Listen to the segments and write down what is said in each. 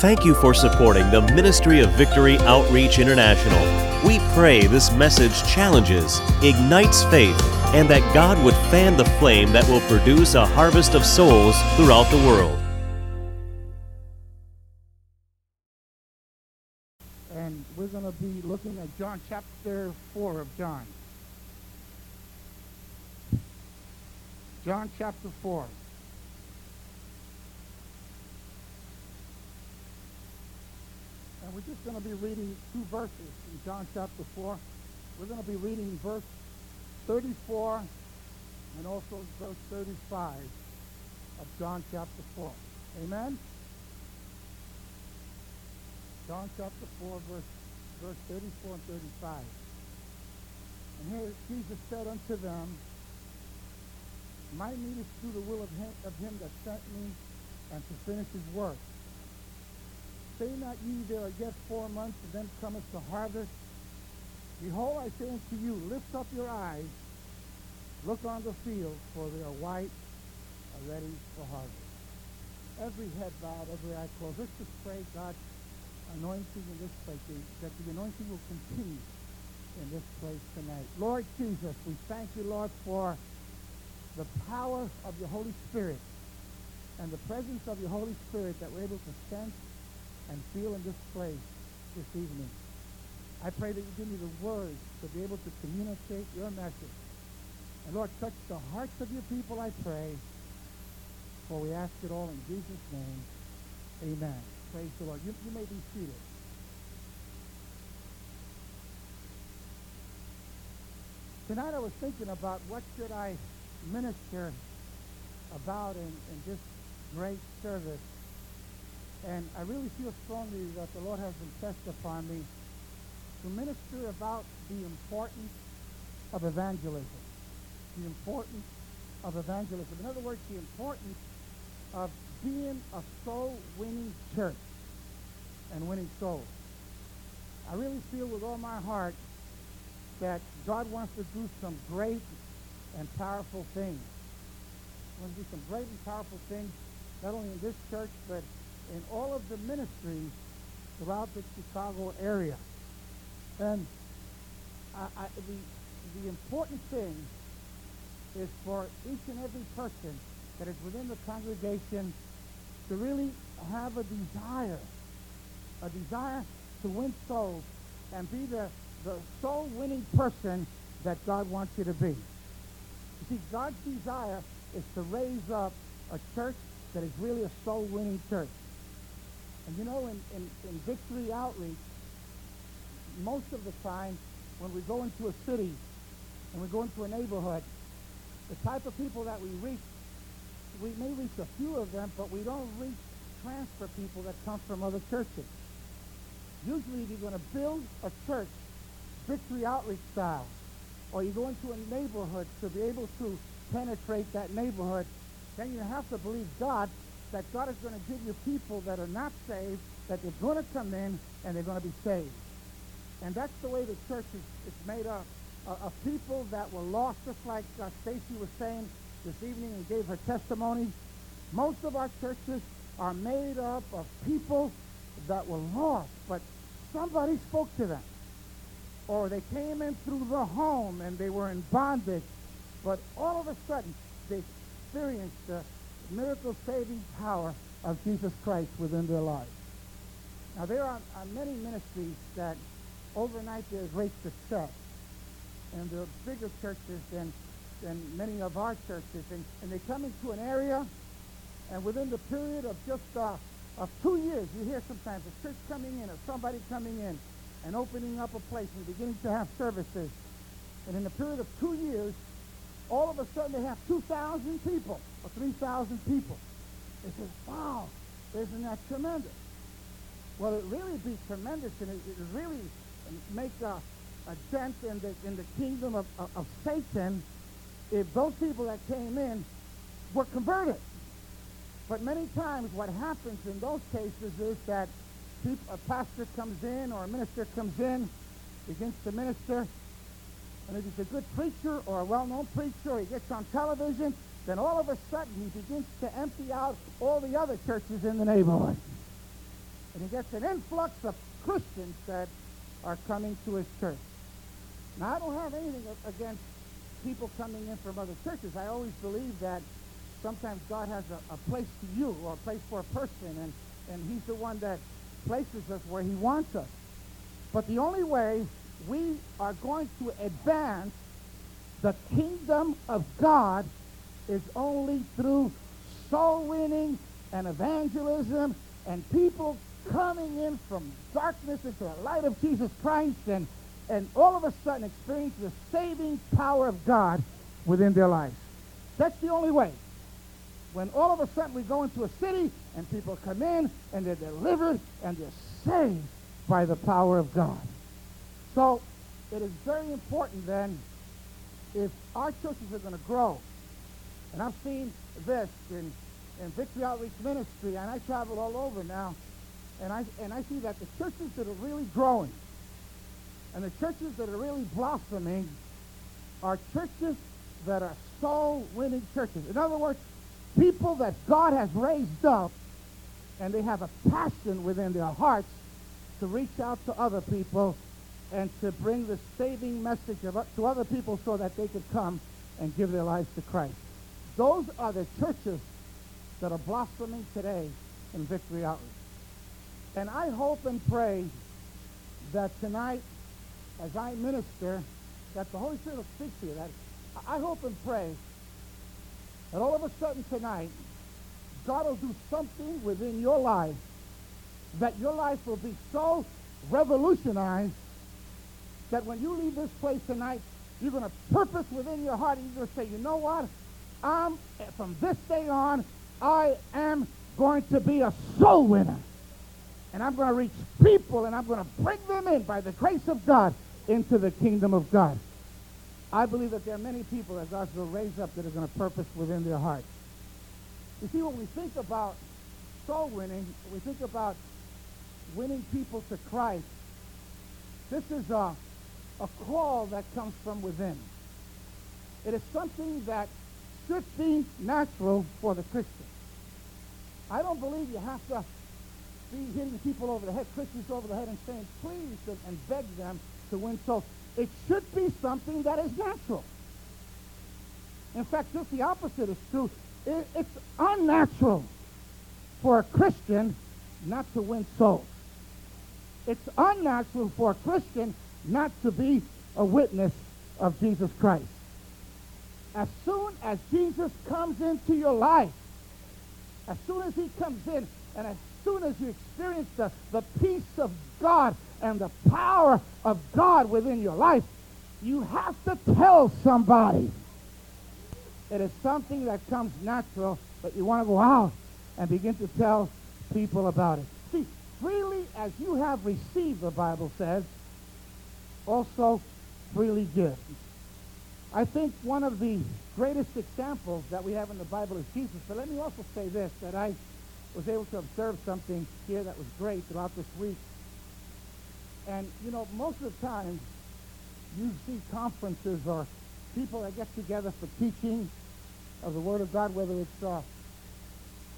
Thank you for supporting the Ministry of Victory Outreach International. We pray this message challenges, ignites faith, and that God would fan the flame that will produce a harvest of souls throughout the world. And we're going to be looking at John chapter 4 of John. John chapter 4. And we're just going to be reading two verses in John chapter 4. We're going to be reading verse 34 and also verse 35 of John chapter 4. Amen? John chapter 4, verse, verse 34 and 35. And here Jesus said unto them, My need is to do the will of him, of him that sent me and to finish his work. Say not ye, there are yet four months, and then cometh the harvest. Behold, I say unto you, lift up your eyes, look on the field, for they are white, are ready for harvest. Every head bowed, every eye closed. Let's just pray God's anointing in this place, that the anointing will continue in this place tonight. Lord Jesus, we thank you, Lord, for the power of your Holy Spirit and the presence of your Holy Spirit that we're able to sense and feel in this place this evening. I pray that you give me the words to be able to communicate your message. And Lord, touch the hearts of your people, I pray. For we ask it all in Jesus' name. Amen. Praise the Lord. You, you may be seated. Tonight I was thinking about what should I minister about in, in this great service. And I really feel strongly that the Lord has impressed upon me to minister about the importance of evangelism. The importance of evangelism. In other words, the importance of being a soul-winning church and winning souls. I really feel with all my heart that God wants to do some great and powerful things. He wants to do some great and powerful things, not only in this church, but in all of the ministries throughout the Chicago area. And I, I, the, the important thing is for each and every person that is within the congregation to really have a desire, a desire to win souls and be the, the soul-winning person that God wants you to be. You see, God's desire is to raise up a church that is really a soul-winning church. And you know, in, in, in Victory Outreach, most of the time when we go into a city and we go into a neighborhood, the type of people that we reach we may reach a few of them, but we don't reach transfer people that come from other churches. Usually, if you're going to build a church, victory outreach style, or you go into a neighborhood to be able to penetrate that neighborhood, then you have to believe God that God is going to give you people that are not saved, that they're going to come in and they're going to be saved. And that's the way the church is, is made up uh, of people that were lost, just like uh, Stacy was saying this evening and gave her testimony. Most of our churches are made up of people that were lost, but somebody spoke to them. Or they came in through the home and they were in bondage, but all of a sudden they experienced the miracle saving power of Jesus Christ within their lives. Now, there are, are many ministries that overnight there's great success. And the bigger churches than than many of our churches. And, and they come into an area, and within the period of just uh, of two years, you hear sometimes a church coming in or somebody coming in and opening up a place and beginning to have services. And in the period of two years, all of a sudden they have 2,000 people or 3,000 people. They say, wow, isn't that tremendous? Well, it really be tremendous, and it, it really make a, a dent in the, in the kingdom of, of, of Satan if those people that came in were converted. But many times what happens in those cases is that a pastor comes in or a minister comes in, begins to minister, and if he's a good preacher or a well-known preacher, he gets on television, then all of a sudden he begins to empty out all the other churches in the neighborhood. And he gets an influx of Christians that are coming to his church. Now, I don't have anything against people coming in from other churches. I always believe that sometimes God has a, a place to you or a place for a person, and, and he's the one that places us where he wants us. But the only way we are going to advance the kingdom of God is only through soul winning and evangelism and people coming in from darkness into the light of Jesus Christ and, and all of a sudden experience the saving power of God within their lives. That's the only way. When all of a sudden we go into a city and people come in and they're delivered and they're saved by the power of God. So it is very important then if our churches are going to grow, and I've seen this in, in Victory Outreach Ministry, and I travel all over now, and I, and I see that the churches that are really growing and the churches that are really blossoming are churches that are soul-winning churches. In other words, people that God has raised up and they have a passion within their hearts to reach out to other people and to bring the saving message of, to other people so that they could come and give their lives to Christ. Those are the churches that are blossoming today in Victory Outreach. And I hope and pray that tonight, as I minister, that the Holy Spirit will speak to you. That I hope and pray that all of a sudden tonight, God will do something within your life that your life will be so revolutionized that when you leave this place tonight, you're going to purpose within your heart and you're going to say, you know what? I'm, from this day on, I am going to be a soul winner. And I'm going to reach people and I'm going to bring them in by the grace of God into the kingdom of God. I believe that there are many people that God will raise up that are going to purpose within their heart. You see, when we think about soul winning, we think about winning people to Christ, this is a, a call that comes from within. It is something that should be natural for the Christian. I don't believe you have to be hitting people over the head, Christians over the head, and saying, please, and, and beg them to win souls. It should be something that is natural. In fact, just the opposite is true. It, it's unnatural for a Christian not to win souls. It's unnatural for a Christian not to be a witness of Jesus Christ. As soon as Jesus comes into your life, as soon as he comes in, and as soon as you experience the, the peace of God and the power of God within your life, you have to tell somebody. It is something that comes natural, but you want to go out and begin to tell people about it. See, freely as you have received, the Bible says, also freely give. I think one of the greatest examples that we have in the Bible is Jesus. But let me also say this, that I was able to observe something here that was great throughout this week. And, you know, most of the time, you see conferences or people that get together for teaching of the Word of God, whether it's uh,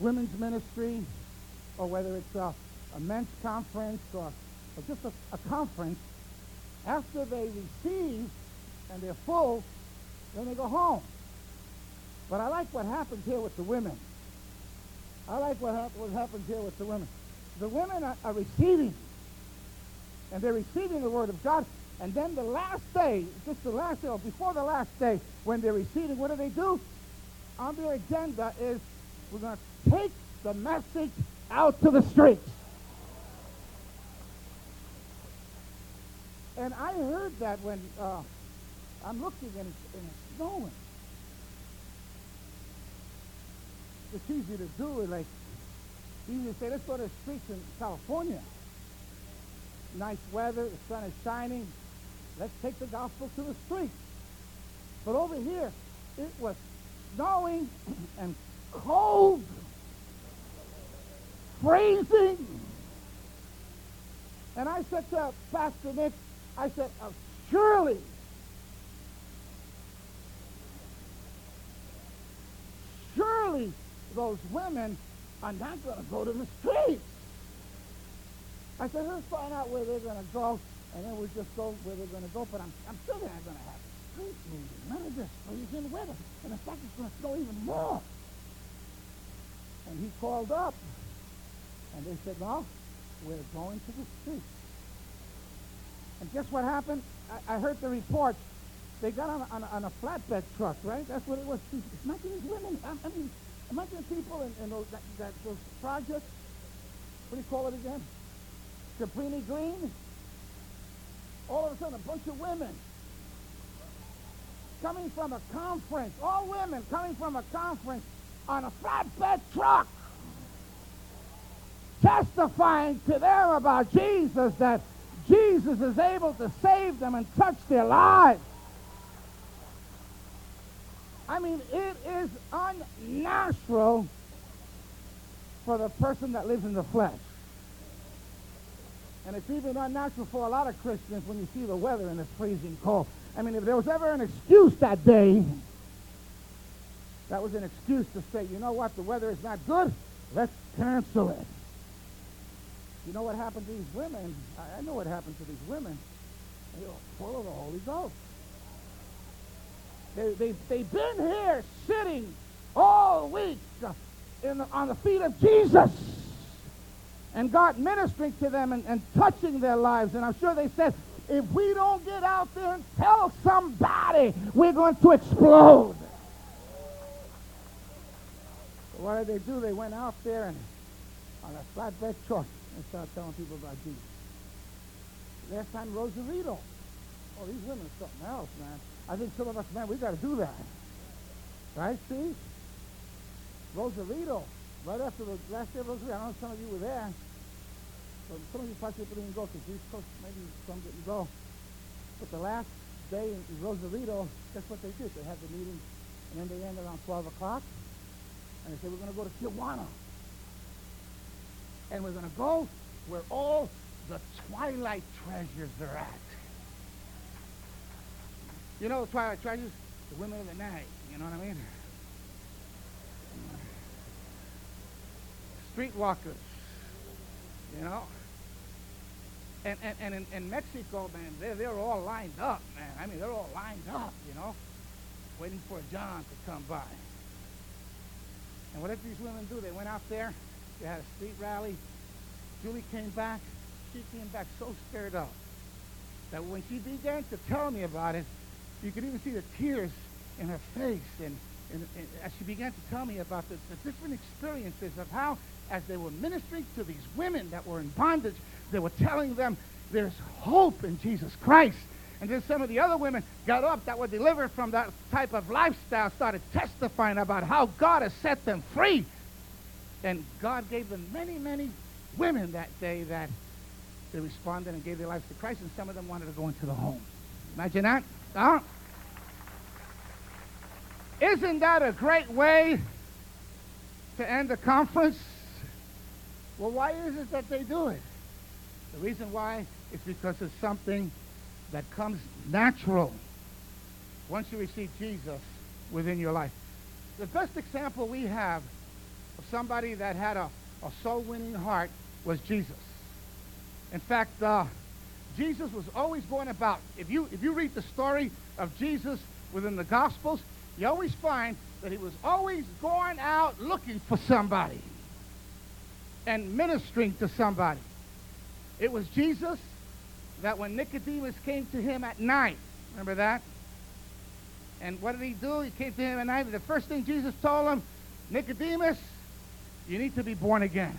women's ministry or whether it's uh, a men's conference or, or just a, a conference, after they receive and they're full, then they go home. But I like what happens here with the women. I like what, hap- what happens here with the women. The women are, are receiving, and they're receiving the word of God. And then the last day, just the last day, or before the last day, when they're receiving, what do they do? On their agenda is we're going to take the message out to the streets. And I heard that when uh, I'm looking and it's snowing. It's easy to do it. Like, easy to say, let's go to the streets in California. Nice weather, the sun is shining. Let's take the gospel to the streets. But over here, it was snowing and cold, freezing. And I said to Pastor Nick, I said, uh, surely surely those women are not going to go to the streets. I said, let's find out where they're going to go, and then we'll just go where they're going to go. But I'm, I'm sure they're not going to have street movie. None of this freezing weather. And in fact, it's going to snow even more. And he called up, and they said, no, we're going to the streets. And guess what happened? I, I heard the report. They got on a, on, on a flatbed truck, right? That's what it was. Imagine these women. I, I mean, imagine people in, in those, that, that, those projects. What do you call it again? Cabrini Green. All of a sudden, a bunch of women coming from a conference, all women coming from a conference on a flatbed truck, testifying to them about Jesus, that Jesus is able to save them and touch their lives. I mean, it is unnatural for the person that lives in the flesh. And it's even unnatural for a lot of Christians when you see the weather and it's freezing cold. I mean, if there was ever an excuse that day, that was an excuse to say, you know what, the weather is not good, let's cancel it. You know what happened to these women? I, know what happened to these women. They were full of the Holy Ghost. They, they, they've been here sitting all week uh, in the, on the feet of Jesus. And God ministering to them and, and touching their lives. And I'm sure they said, if we don't get out there and tell somebody, we're going to explode. So what did they do? They went out there and on a flatbed truck and started telling people about Jesus. Last time, Rosarito. Oh, these women are something else, man. I think some of us, man, we got to do that. Right, Steve? Rosarito. Right after the last day of Rosarito. I don't know if some of you were there. So some of you possibly didn't go because East Coast, maybe some didn't go. But the last day in Rosarito, guess what they did? They had the meeting, and then they ended around 12 o'clock. And they said, we're going to go to Tijuana. And we're going to go where all the twilight treasures are at. You know twilight treasures? The women of the night. You know what I mean? Streetwalkers. You know? And, and, and in, in Mexico, man, they're, they're all lined up, man. I mean, they're all lined up, you know, waiting for John to come by. And what did these women do? They went out there. They had a street rally. Julie came back. She came back so stirred up that when she began to tell me about it, you could even see the tears in her face. And, and, and as she began to tell me about the, the different experiences of how, as they were ministering to these women that were in bondage, they were telling them there's hope in Jesus Christ. And then some of the other women got up that were delivered from that type of lifestyle, started testifying about how God has set them free. And God gave them many, many women that day that they responded and gave their lives to Christ, and some of them wanted to go into the home. Imagine that. Isn't that a great way to end the conference? Well, why is it that they do it? The reason why is because it's something that comes natural once you receive Jesus within your life. The best example we have of somebody that had a, a soul-winning heart was Jesus. In fact, uh, Jesus was always going about. If you if you read the story of Jesus within the Gospels, you always find that he was always going out looking for somebody and ministering to somebody. It was Jesus that when Nicodemus came to him at night, remember that? And what did he do? He came to him at night. and The first thing Jesus told him, Nicodemus, you need to be born again.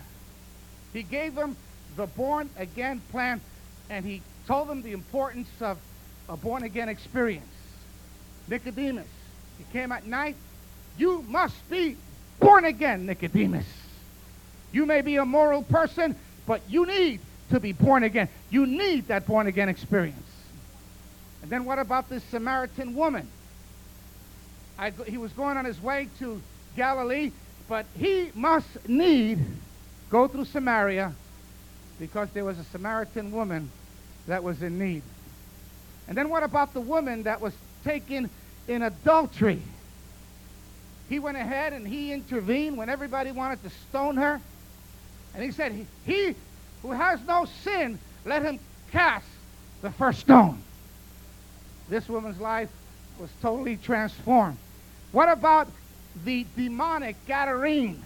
He gave him the born again plan, and he told them the importance of a born again experience. Nicodemus, he came at night. You must be born again, Nicodemus. You may be a moral person, but you need to be born again. You need that born again experience. And then what about this Samaritan woman? I, he was going on his way to Galilee, but he must need go through Samaria because there was a Samaritan woman that was in need. And then what about the woman that was taken in adultery? He went ahead and he intervened when everybody wanted to stone her. And he said, he, who has no sin, let him cast the first stone. This woman's life was totally transformed. What about the demonic Gadarene?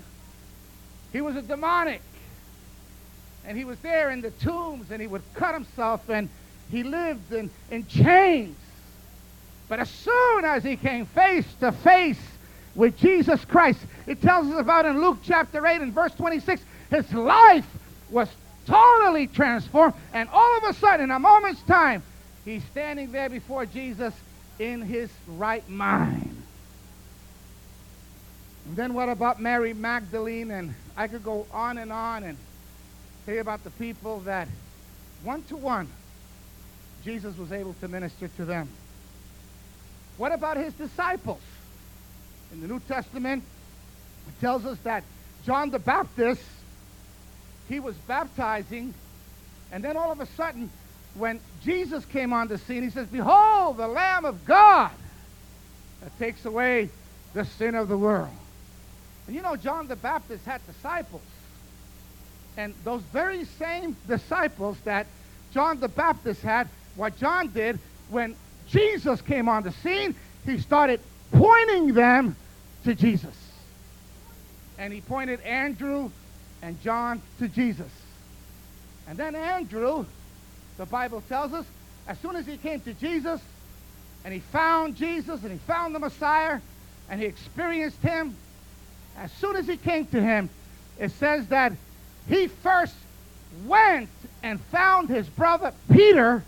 He was a demonic. And he was there in the tombs and he would cut himself and he lived in, in chains. But as soon as he came face to face with Jesus Christ, it tells us about in Luke chapter 8 and verse 26, his life was totally transformed. And all of a sudden, in a moment's time, he's standing there before Jesus in his right mind. And then what about Mary Magdalene? And I could go on and on and about the people that one to one Jesus was able to minister to them. What about his disciples? In the New Testament, it tells us that John the Baptist, he was baptizing, and then all of a sudden, when Jesus came on the scene, he says, Behold, the Lamb of God that takes away the sin of the world. And you know, John the Baptist had disciples. And those very same disciples that John the Baptist had, what John did when Jesus came on the scene, he started pointing them to Jesus. And he pointed Andrew and John to Jesus. And then Andrew, the Bible tells us, as soon as he came to Jesus and he found Jesus and he found the Messiah and he experienced him, as soon as he came to him, it says that he first went and found his brother Peter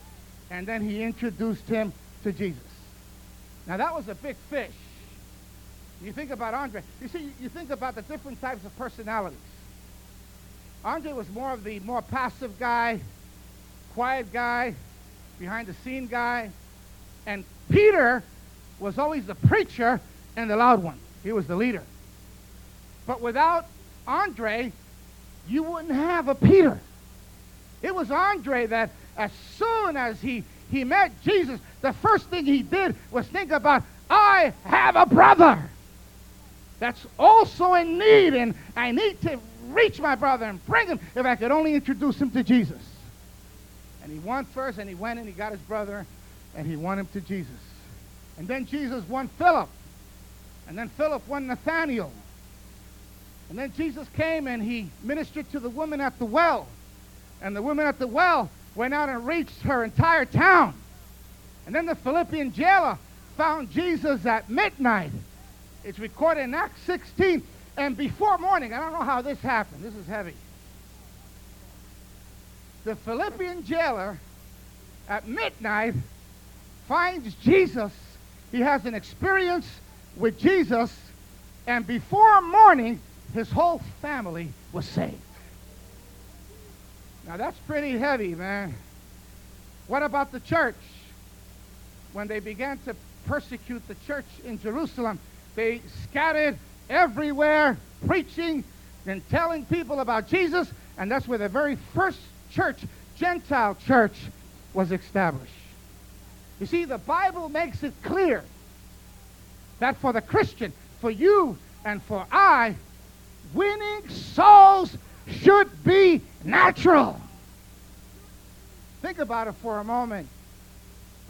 and then he introduced him to Jesus. Now that was a big fish. You think about Andre. You see, you think about the different types of personalities. Andre was more of the more passive guy, quiet guy, behind the scene guy. And Peter was always the preacher and the loud one. He was the leader. But without Andre, you wouldn't have a Peter. It was Andre that as soon as he, he met Jesus, the first thing he did was think about, I have a brother that's also in need, and I need to reach my brother and bring him if I could only introduce him to Jesus. And he went first, and he went and he got his brother, and he won him to Jesus. And then Jesus won Philip. And then Philip won Nathaniel. And then Jesus came and he ministered to the woman at the well. And the woman at the well went out and reached her entire town. And then the Philippian jailer found Jesus at midnight. It's recorded in Acts 16. And before morning, I don't know how this happened. This is heavy. The Philippian jailer at midnight finds Jesus. He has an experience with Jesus. And before morning, his whole family was saved. Now that's pretty heavy, man. What about the church? When they began to persecute the church in Jerusalem, they scattered everywhere, preaching and telling people about Jesus, and that's where the very first church, Gentile church, was established. You see, the Bible makes it clear that for the Christian, for you and for I, winning souls should be natural. Think about it for a moment.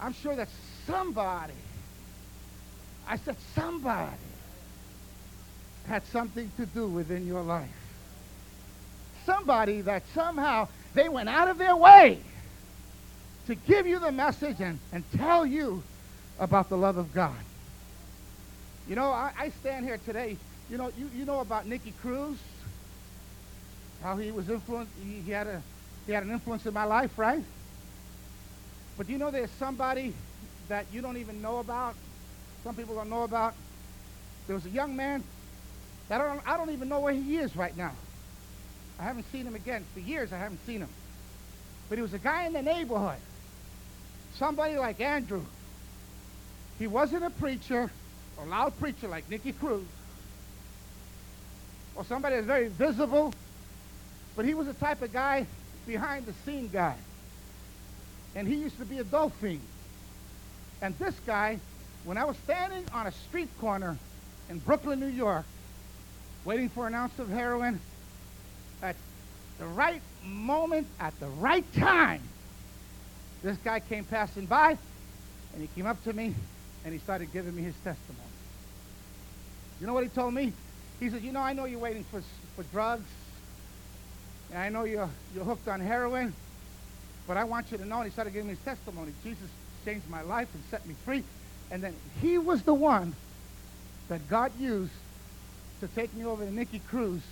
I'm sure that somebody, I said somebody, had something to do within your life. Somebody that somehow they went out of their way to give you the message and, and tell you about the love of God. You know, I, I stand here today you know, you, you know about Nicky Cruz, how he was influenced, he, he, had a, he had an influence in my life, right? But do you know there's somebody that you don't even know about? Some people don't know about. There was a young man that I don't, I don't even know where he is right now. I haven't seen him again. For years, I haven't seen him. But he was a guy in the neighborhood. Somebody like Andrew. He wasn't a preacher, a loud preacher like Nicky Cruz or somebody that's very visible. But he was the type of guy, behind the scene guy. And he used to be a dolphin. And this guy, when I was standing on a street corner in Brooklyn, New York, waiting for an ounce of heroin at the right moment, at the right time, this guy came passing by, and he came up to me, and he started giving me his testimony. You know what he told me? He said, you know, I know you're waiting for, for drugs, and I know you're, you're hooked on heroin, but I want you to know, and he started giving me his testimony. Jesus changed my life and set me free. And then he was the one that God used to take me over to Nicky Cruz.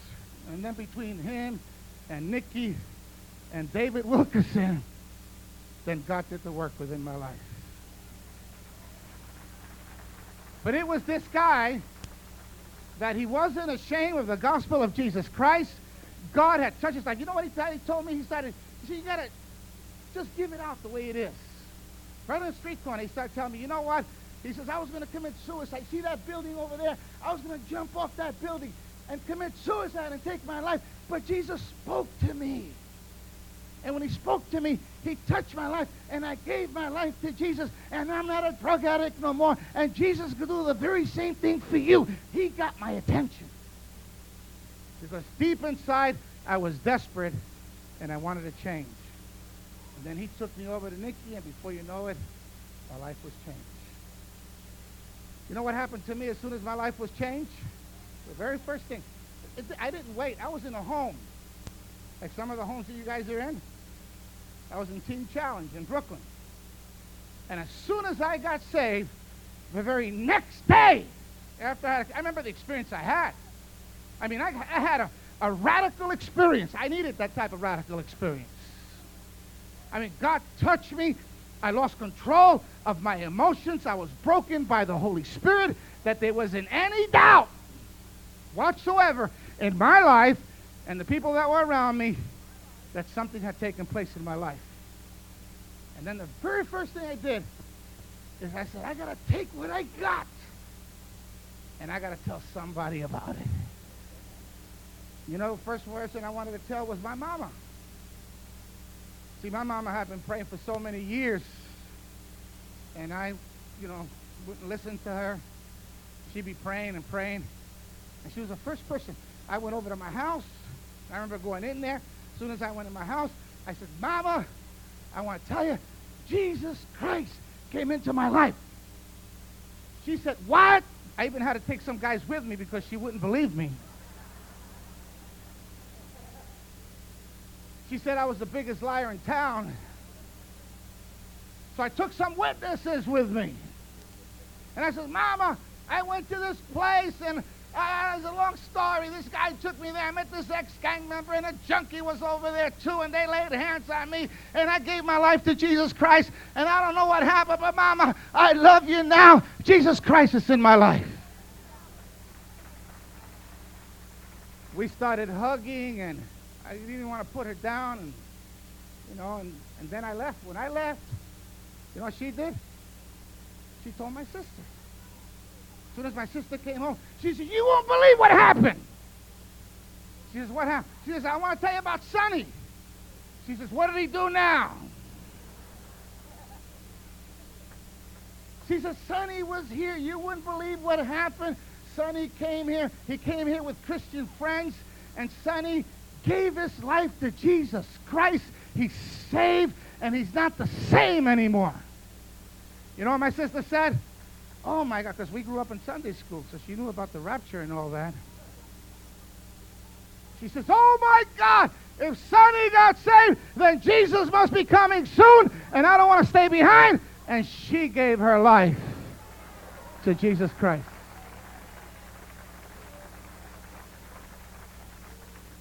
And then between him and Nicky and David Wilkerson, then God did the work within my life. But it was this guy that he wasn't ashamed of the gospel of Jesus Christ. God had touched his life. You know what he, he told me? He started, said, you got to just give it out the way it is. Right on the street corner, he started telling me, you know what? He says, I was going to commit suicide. See that building over there? I was going to jump off that building and commit suicide and take my life. But Jesus spoke to me. And when he spoke to me, he touched my life, and I gave my life to Jesus, and I'm not a drug addict no more. And Jesus could do the very same thing for you. He got my attention. Because deep inside, I was desperate, and I wanted to change. And then he took me over to Nicky, and before you know it, my life was changed. You know what happened to me as soon as my life was changed? The very first thing, I didn't wait. I was in a home, like some of the homes that you guys are in. I was in Teen Challenge in Brooklyn. And as soon as I got saved, the very next day, after I, I remember the experience I had. I mean, I, I had a, a radical experience. I needed that type of radical experience. I mean, God touched me. I lost control of my emotions. I was broken by the Holy Spirit that there wasn't any doubt whatsoever in my life and the people that were around me that something had taken place in my life. And then the very first thing I did is I said, I got to take what I got and I got to tell somebody about it. You know, the first person I wanted to tell was my mama. See, my mama had been praying for so many years, and I, you know, wouldn't listen to her. She'd be praying and praying, and she was the first person. I went over to my house. I remember going in there. As soon as I went in my house, I said, Mama, I want to tell you, Jesus Christ came into my life. She said, What? I even had to take some guys with me because she wouldn't believe me. She said I was the biggest liar in town. So I took some witnesses with me. And I said, Mama, I went to this place and uh, it's a long story. This guy took me there. I met this ex-gang member and a junkie was over there too and they laid hands on me and I gave my life to Jesus Christ and I don't know what happened, but Mama, I love you now. Jesus Christ is in my life. We started hugging and I didn't even want to put her down, and you know, and, and then I left. When I left, you know what she did? She told my sister. Soon as my sister came home, she said, You won't believe what happened. She says, What happened? She says, I want to tell you about Sonny. She says, What did he do now? She says, Sonny was here. You wouldn't believe what happened. Sonny came here. He came here with Christian friends, and Sonny gave his life to Jesus Christ. He's saved, and he's not the same anymore. You know what my sister said? Oh my God, because we grew up in Sunday school, so she knew about the rapture and all that. She says, Oh my God, if Sonny got saved, then Jesus must be coming soon, and I don't want to stay behind. And she gave her life to Jesus Christ.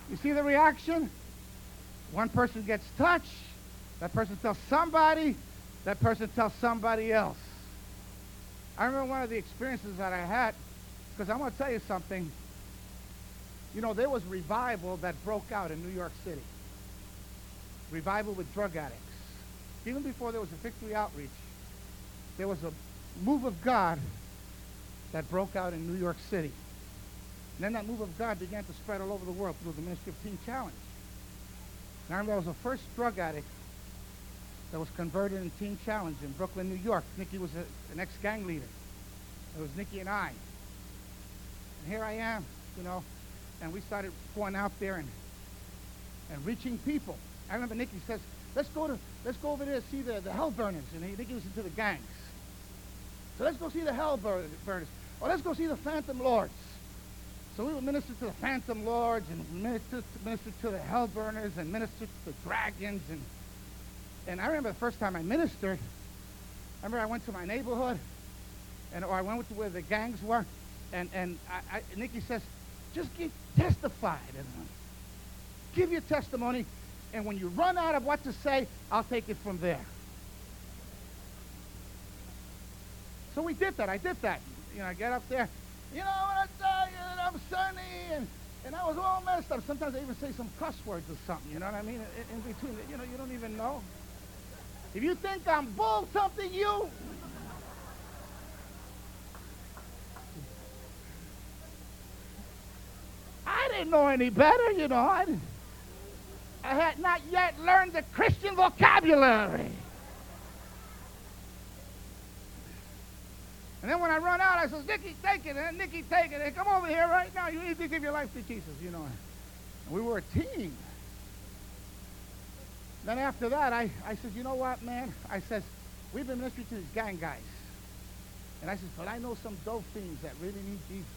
You see the reaction? One person gets touched, that person tells somebody, that person tells somebody else. I remember one of the experiences that I had, because I want to tell you something. You know, there was revival that broke out in New York City. Revival with drug addicts. Even before there was a victory outreach, there was a move of God that broke out in New York City. And then that move of God began to spread all over the world through the ministry of Teen Challenge. And I remember I was the first drug addict that was converted in Teen Challenge in Brooklyn, New York. Nicky was a, an ex-gang leader. It was Nicky and I. And here I am, you know, and we started going out there and and reaching people. I remember Nicky says, let's go to let's go over there see the, the hell burners. And he, Nicky was into the gangs. So let's go see the hell burners. Or let's go see the phantom lords. So we would minister to the phantom lords and minister, minister to the hell burners and minister to the dragons. And, and I remember the first time I ministered, I remember I went to my neighborhood and or I went to where the gangs were. And, and I, I, Nicky says, just give, them. Give your testimony, and when you run out of what to say, I'll take it from there. So we did that. I did that. You know, I get up there. You know what I tell you? that I'm Sonny, and, and I was all messed up. Sometimes I even say some cuss words or something. You know what I mean? In, in between, you know, you don't even know. If you think I'm bull something, you I didn't know any better, you know. I, I had not yet learned the Christian vocabulary. And then when I run out, I says, Nicky, take it. Eh? And Nicky, take it. And come over here right now. You need to give your life to Jesus, you know. And we were a team. Then after that, I, I said, you know what, man? I says, we've been ministering to these gang guys. And I says, but I know some dope fiends that really need Jesus.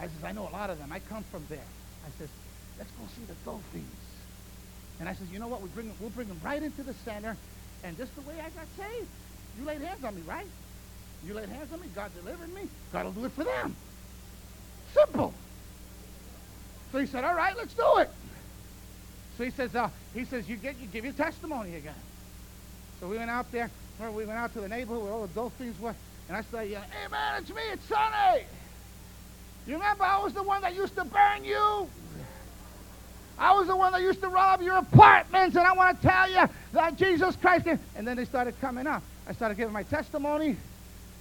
I says, I know a lot of them. I come from there. I says, let's go see the Dolphins. And I says, you know what? We bring them, we'll bring them right into the center. And just the way I got saved, you laid hands on me, right? You laid hands on me. God delivered me. God will do it for them. Simple. So he said, all right, let's do it. So he says, uh, he says, you get, you give your testimony again. So we went out there. We went out to the neighborhood where all the Dolphins were. And I said, yeah, hey man, it's me, it's Sonny. You remember I was the one that used to burn you? I was the one that used to rob your apartments, and I want to tell you that Jesus Christ. And then they started coming up. I started giving my testimony.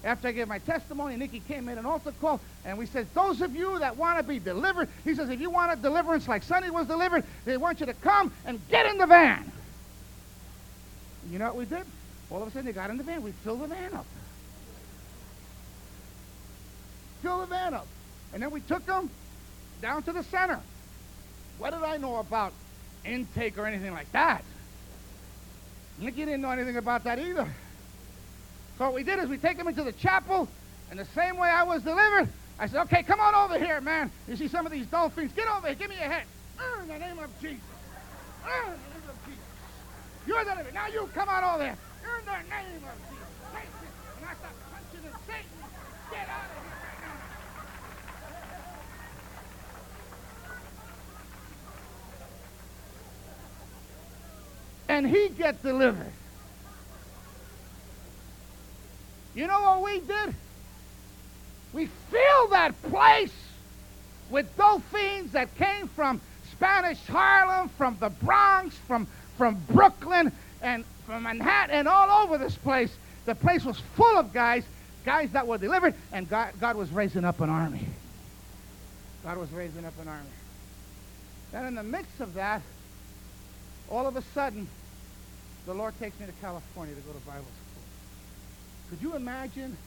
After I gave my testimony, Nicky came in an altar call, and we said, those of you that want to be delivered, he says, if you want a deliverance like Sonny was delivered, they want you to come and get in the van. You know what we did? All of a sudden, they got in the van. We filled the van up. Fill the van up. And then we took them down to the center. What did I know about intake or anything like that? Nicky didn't know anything about that either. So what we did is we take them into the chapel, and the same way I was delivered, I said, okay, come on over here, man. You see some of these dolphins? Get over here. Give me your head. Ah, in the name of Jesus. Ah, in the name of Jesus. You're the delivered. Now you come on over here. In the name of Jesus. And I start punching and Satan. Get out of here. Right now. And he get delivered. You know what we did? We filled that place with dolphins that came from Spanish Harlem, from the Bronx, from, from Brooklyn, and from Manhattan, and all over this place. The place was full of guys, guys that were delivered, and God, God was raising up an army. God was raising up an army. Then in the midst of that, all of a sudden, the Lord takes me to California to go to Bible school. Could you imagine?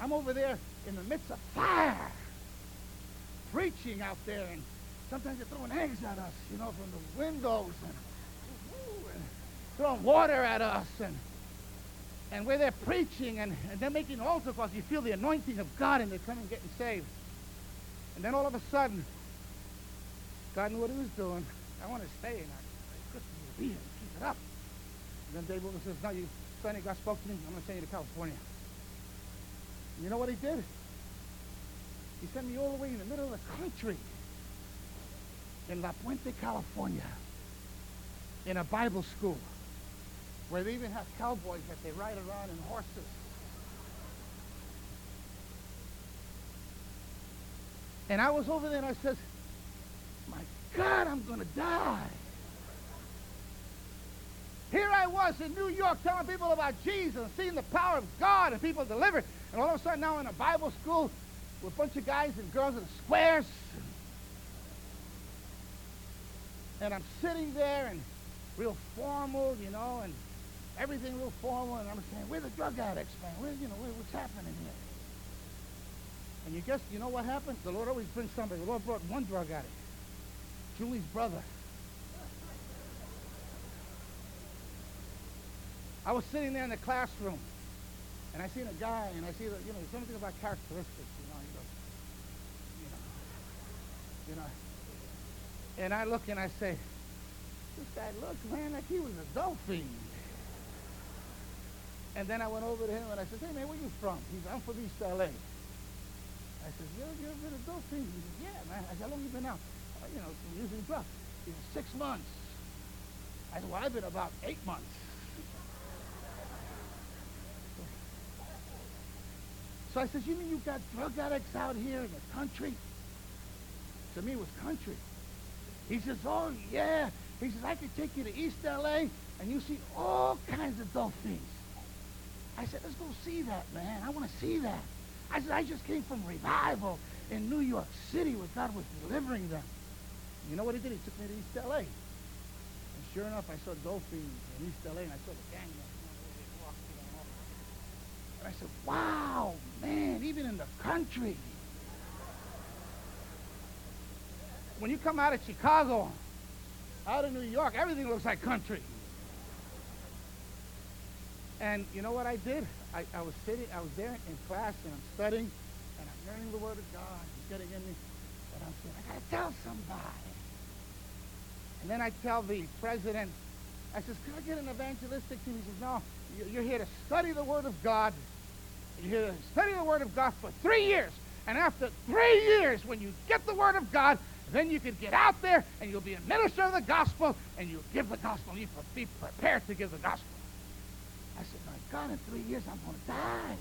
I'm over there in the midst of fire, preaching out there, and sometimes they're throwing eggs at us, you know, from the windows, and, and throwing water at us, and and we're there preaching, and, and they're making altar calls. You feel the anointing of God, and they're coming getting saved. And then all of a sudden, God knew what he was doing. I want to stay, and I couldn't be here. And keep it up. And then Dave says, no, you, Sonny, God spoke to me. I'm going to send you to California. And you know what he did? He sent me all the way in the middle of the country in La Puente, California, in a Bible school where they even have cowboys that they ride around in horses. And I was over there and I said, my God, I'm going to die. Here I was in New York telling people about Jesus and seeing the power of God and people delivered. And all of a sudden now in a Bible school with a bunch of guys and girls in squares. And I'm sitting there and real formal, you know, and everything real formal. And I'm saying, we're the drug addicts, man. Where, you know, where, what's happening here? And you guess, you know what happened? The Lord always brings somebody. The Lord brought one drug addict. Julie's brother. I was sitting there in the classroom, and I seen a guy, and I see that, you know, something about characteristics, you know, you know, you know. And I look and I say, this guy looks, man, like he was a dolphin. And then I went over to him and I said, hey, man, where you from? He said, I'm from East L.A. I said, ever, you ever been a dolphin? He said, yeah, man. I said, how long you been out? Oh, you know, using drugs. He said, six months. I said, well, I've been about eight months. So I says, you mean you got drug addicts out here in the country? To me, it was country. He says, oh, yeah. He says, I could take you to East L.A. and you see all kinds of dope dolphins. I said, let's go see that, man. I want to see that. I said, I just came from revival in New York City where God was delivering them. You know what he did? He took me to East L.A. And sure enough, I saw dope dolphins in East L.A. and I saw the gang. And I said, wow, man, even in the country. When you come out of Chicago, out of New York, everything looks like country. And you know what I did? I, I was sitting, I was there in class and I'm studying and I'm learning the Word of God. It's getting in me. But I'm saying, I gotta tell somebody. And then I tell the president, I says, can I get an evangelistic team? He says, no, you're here to study the Word of God. You're here to study the Word of God for three years. And after three years, when you get the Word of God, then you can get out there and you'll be a minister of the gospel and you'll give the gospel. You be prepared to give the gospel. I said, my God, in three years I'm going to die.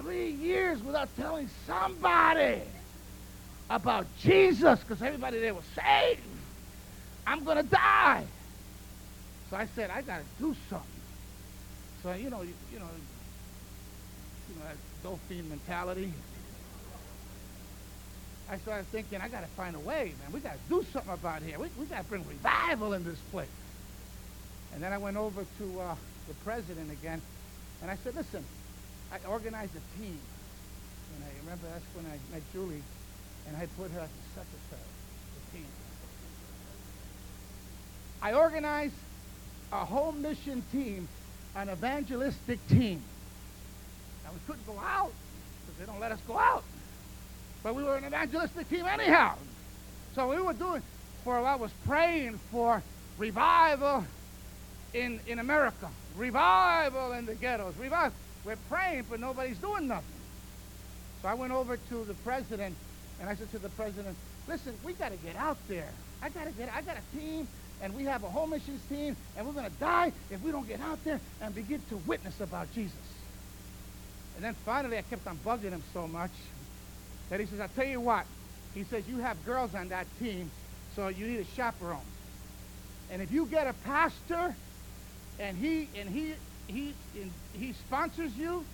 Three years without telling somebody about Jesus because everybody there was saved. I'm going to die. So I said, I got to do something. So, you know, you, you know, you know, that dolphin mentality. I started thinking, I got to find a way, man. We got to do something about here. We, we got to bring revival in this place. And then I went over to uh, the president again, and I said, listen, I organized a team. And I remember that's when I met Julie, and I put her as the secretary of the team. I organized a whole mission team, an evangelistic team. Now, we couldn't go out because they don't let us go out. But we were an evangelistic team anyhow. So we were doing, for I was praying for revival in, in America. Revival in the ghettos. Revival. We're praying, but nobody's doing nothing. So I went over to the president, and I said to the president, listen, we got to get out there. I got to get, I got a team, and we have a home missions team, and we're going to die if we don't get out there and begin to witness about Jesus. And then finally, I kept on bugging him so much that he says, I'll tell you what. He says, you have girls on that team, so you need a chaperone. And if you get a pastor and he and he he he sponsors you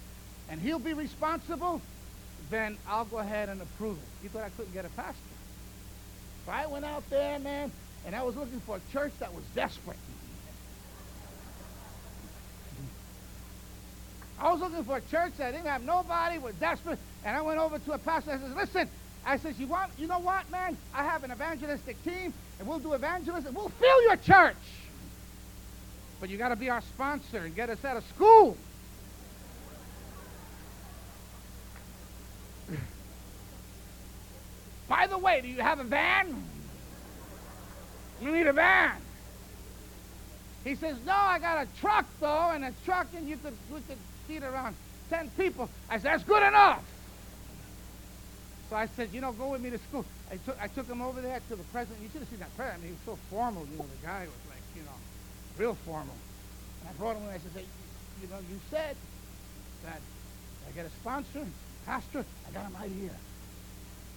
and he'll be responsible, then I'll go ahead and approve it. He thought I couldn't get a pastor. So I went out there, man, and I was looking for a church that was desperate. I was looking for a church that didn't have nobody, was desperate, and I went over to a pastor and I said, listen, I said, you want, you know what, man? I have an evangelistic team, and we'll do evangelism. We'll fill your church. But you got to be our sponsor and get us out of school. By the way, do you have a van? You need a van. He says, no, I got a truck, though, and a truck, and you could, we could seat around 10 people. I said, that's good enough. So I said, you know, go with me to school. I took, I took him over there to the president. You should have seen that president. I mean, he was so formal. You know, the guy was like, you know, real formal. And I brought him in. I said, hey, you know, you said that I get a sponsor, pastor. I got him right here.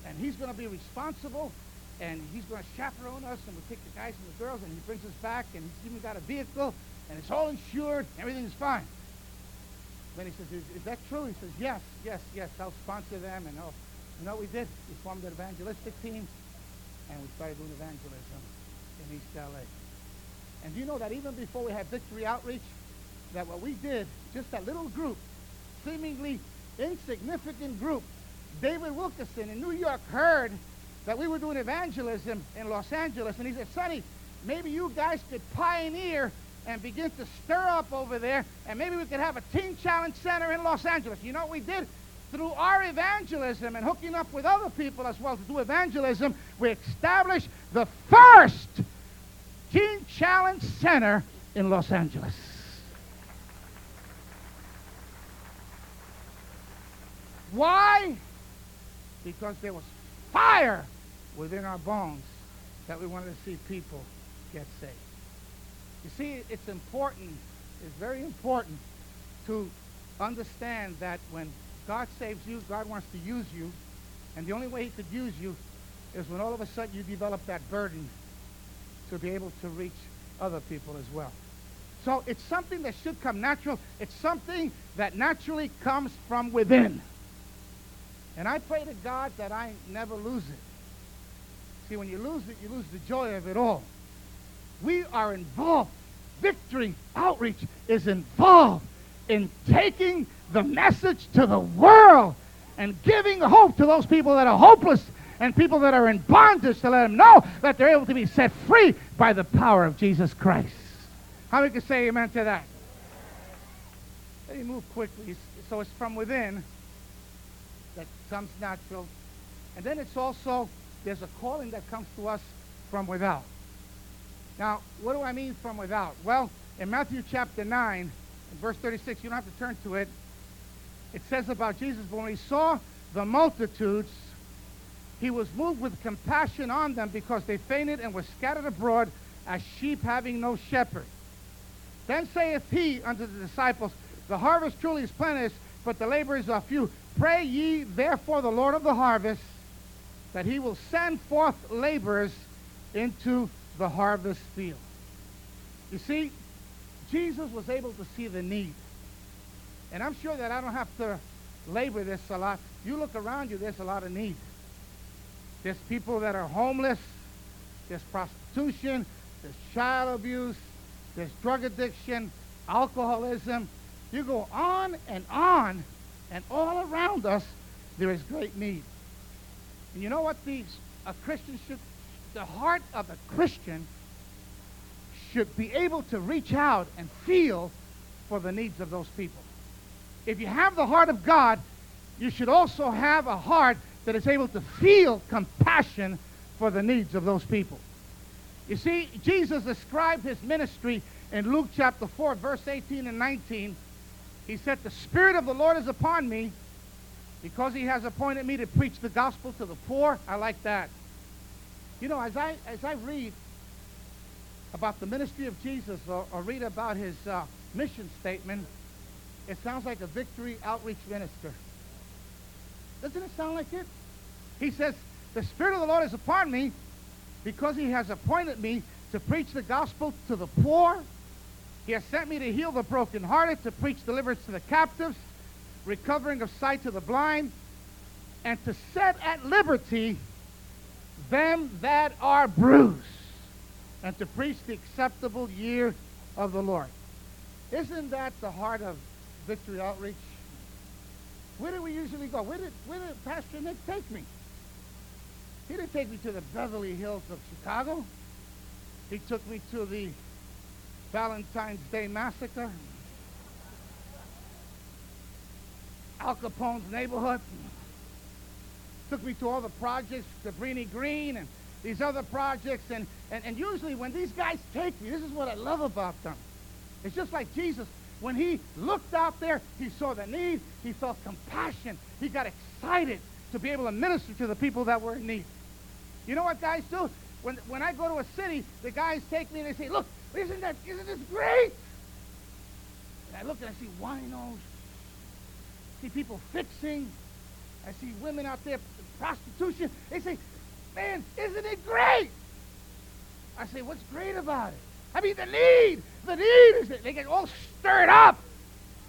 And he's going to be responsible, and he's going to chaperone us, and we'll take the guys and the girls, and he brings us back, and he's even got a vehicle, and it's all insured. Everything's fine. Then he says, is, is that true? He says, yes, yes, yes, I'll sponsor them. And I'll, you know what we did? We formed an evangelistic team, and we started doing evangelism in East L.A. And do you know that even before we had Victory Outreach, that what we did, just that little group, seemingly insignificant group, David Wilkerson in New York heard that we were doing evangelism in Los Angeles, and he said, Sonny, maybe you guys could pioneer and begin to stir up over there, and maybe we could have a teen challenge center in Los Angeles. You know what we did? Through our evangelism and hooking up with other people as well to do evangelism, we established the first teen challenge center in Los Angeles. Why? Because there was fire within our bones that we wanted to see people get saved. You see, it's important, it's very important to understand that when God saves you, God wants to use you, and the only way he could use you is when all of a sudden you develop that burden to be able to reach other people as well. So it's something that should come natural. It's something that naturally comes from within. And I pray to God that I never lose it. See, when you lose it, you lose the joy of it all. We are involved. Victory Outreach is involved in taking the message to the world and giving hope to those people that are hopeless and people that are in bondage to let them know that they're able to be set free by the power of Jesus Christ. How many can say amen to that? Let me move quickly. So it's from within that comes natural. And then it's also, there's a calling that comes to us from without. Now, what do I mean from without? Well, in Matthew chapter 9, verse 36, you don't have to turn to it. It says about Jesus, but when he saw the multitudes, he was moved with compassion on them because they fainted and were scattered abroad as sheep having no shepherd. Then saith he unto the disciples, The harvest truly is plenteous, but the laborers are few. Pray ye therefore the Lord of the harvest that he will send forth laborers into the harvest field. You see, Jesus was able to see the need. And I'm sure that I don't have to labor this a lot. You look around you, there's a lot of need. There's people that are homeless. There's prostitution. There's child abuse. There's drug addiction, alcoholism. You go on and on, and all around us, there is great need. And you know what these a Christian should, the heart of a Christian should be able to reach out and feel for the needs of those people. If you have the heart of God, you should also have a heart that is able to feel compassion for the needs of those people. You see, Jesus described his ministry in Luke chapter 4, verse 18 and 19. He said, The Spirit of the Lord is upon me because he has appointed me to preach the gospel to the poor. I like that. You know, as I, as I read about the ministry of Jesus or, or read about his uh, mission statement, it sounds like a victory outreach minister. Doesn't it sound like it? He says, The Spirit of the Lord is upon me because he has appointed me to preach the gospel to the poor. He has sent me to heal the brokenhearted, to preach deliverance to the captives, recovering of sight to the blind, and to set at liberty them that are bruised, and to preach the acceptable year of the Lord. Isn't that the heart of Victory Outreach? Where do we usually go? Where did, where did Pastor Nick take me? He didn't take me to the Beverly Hills of Chicago. He took me to the Valentine's Day Massacre, Al Capone's neighborhood. Took me to all the projects, Cabrini Green and these other projects. And, and, and usually when these guys take me, this is what I love about them. It's just like Jesus when he looked out there, he saw the need, he felt compassion, he got excited to be able to minister to the people that were in need. You know what guys do? When, when I go to a city, the guys take me and they say, look, isn't that, isn't this great? And I look and I see wine winos, see people fixing, I see women out there, prostitution. They say, man, isn't it great? I say, what's great about it? I mean, the need, the need is that they get all stirred up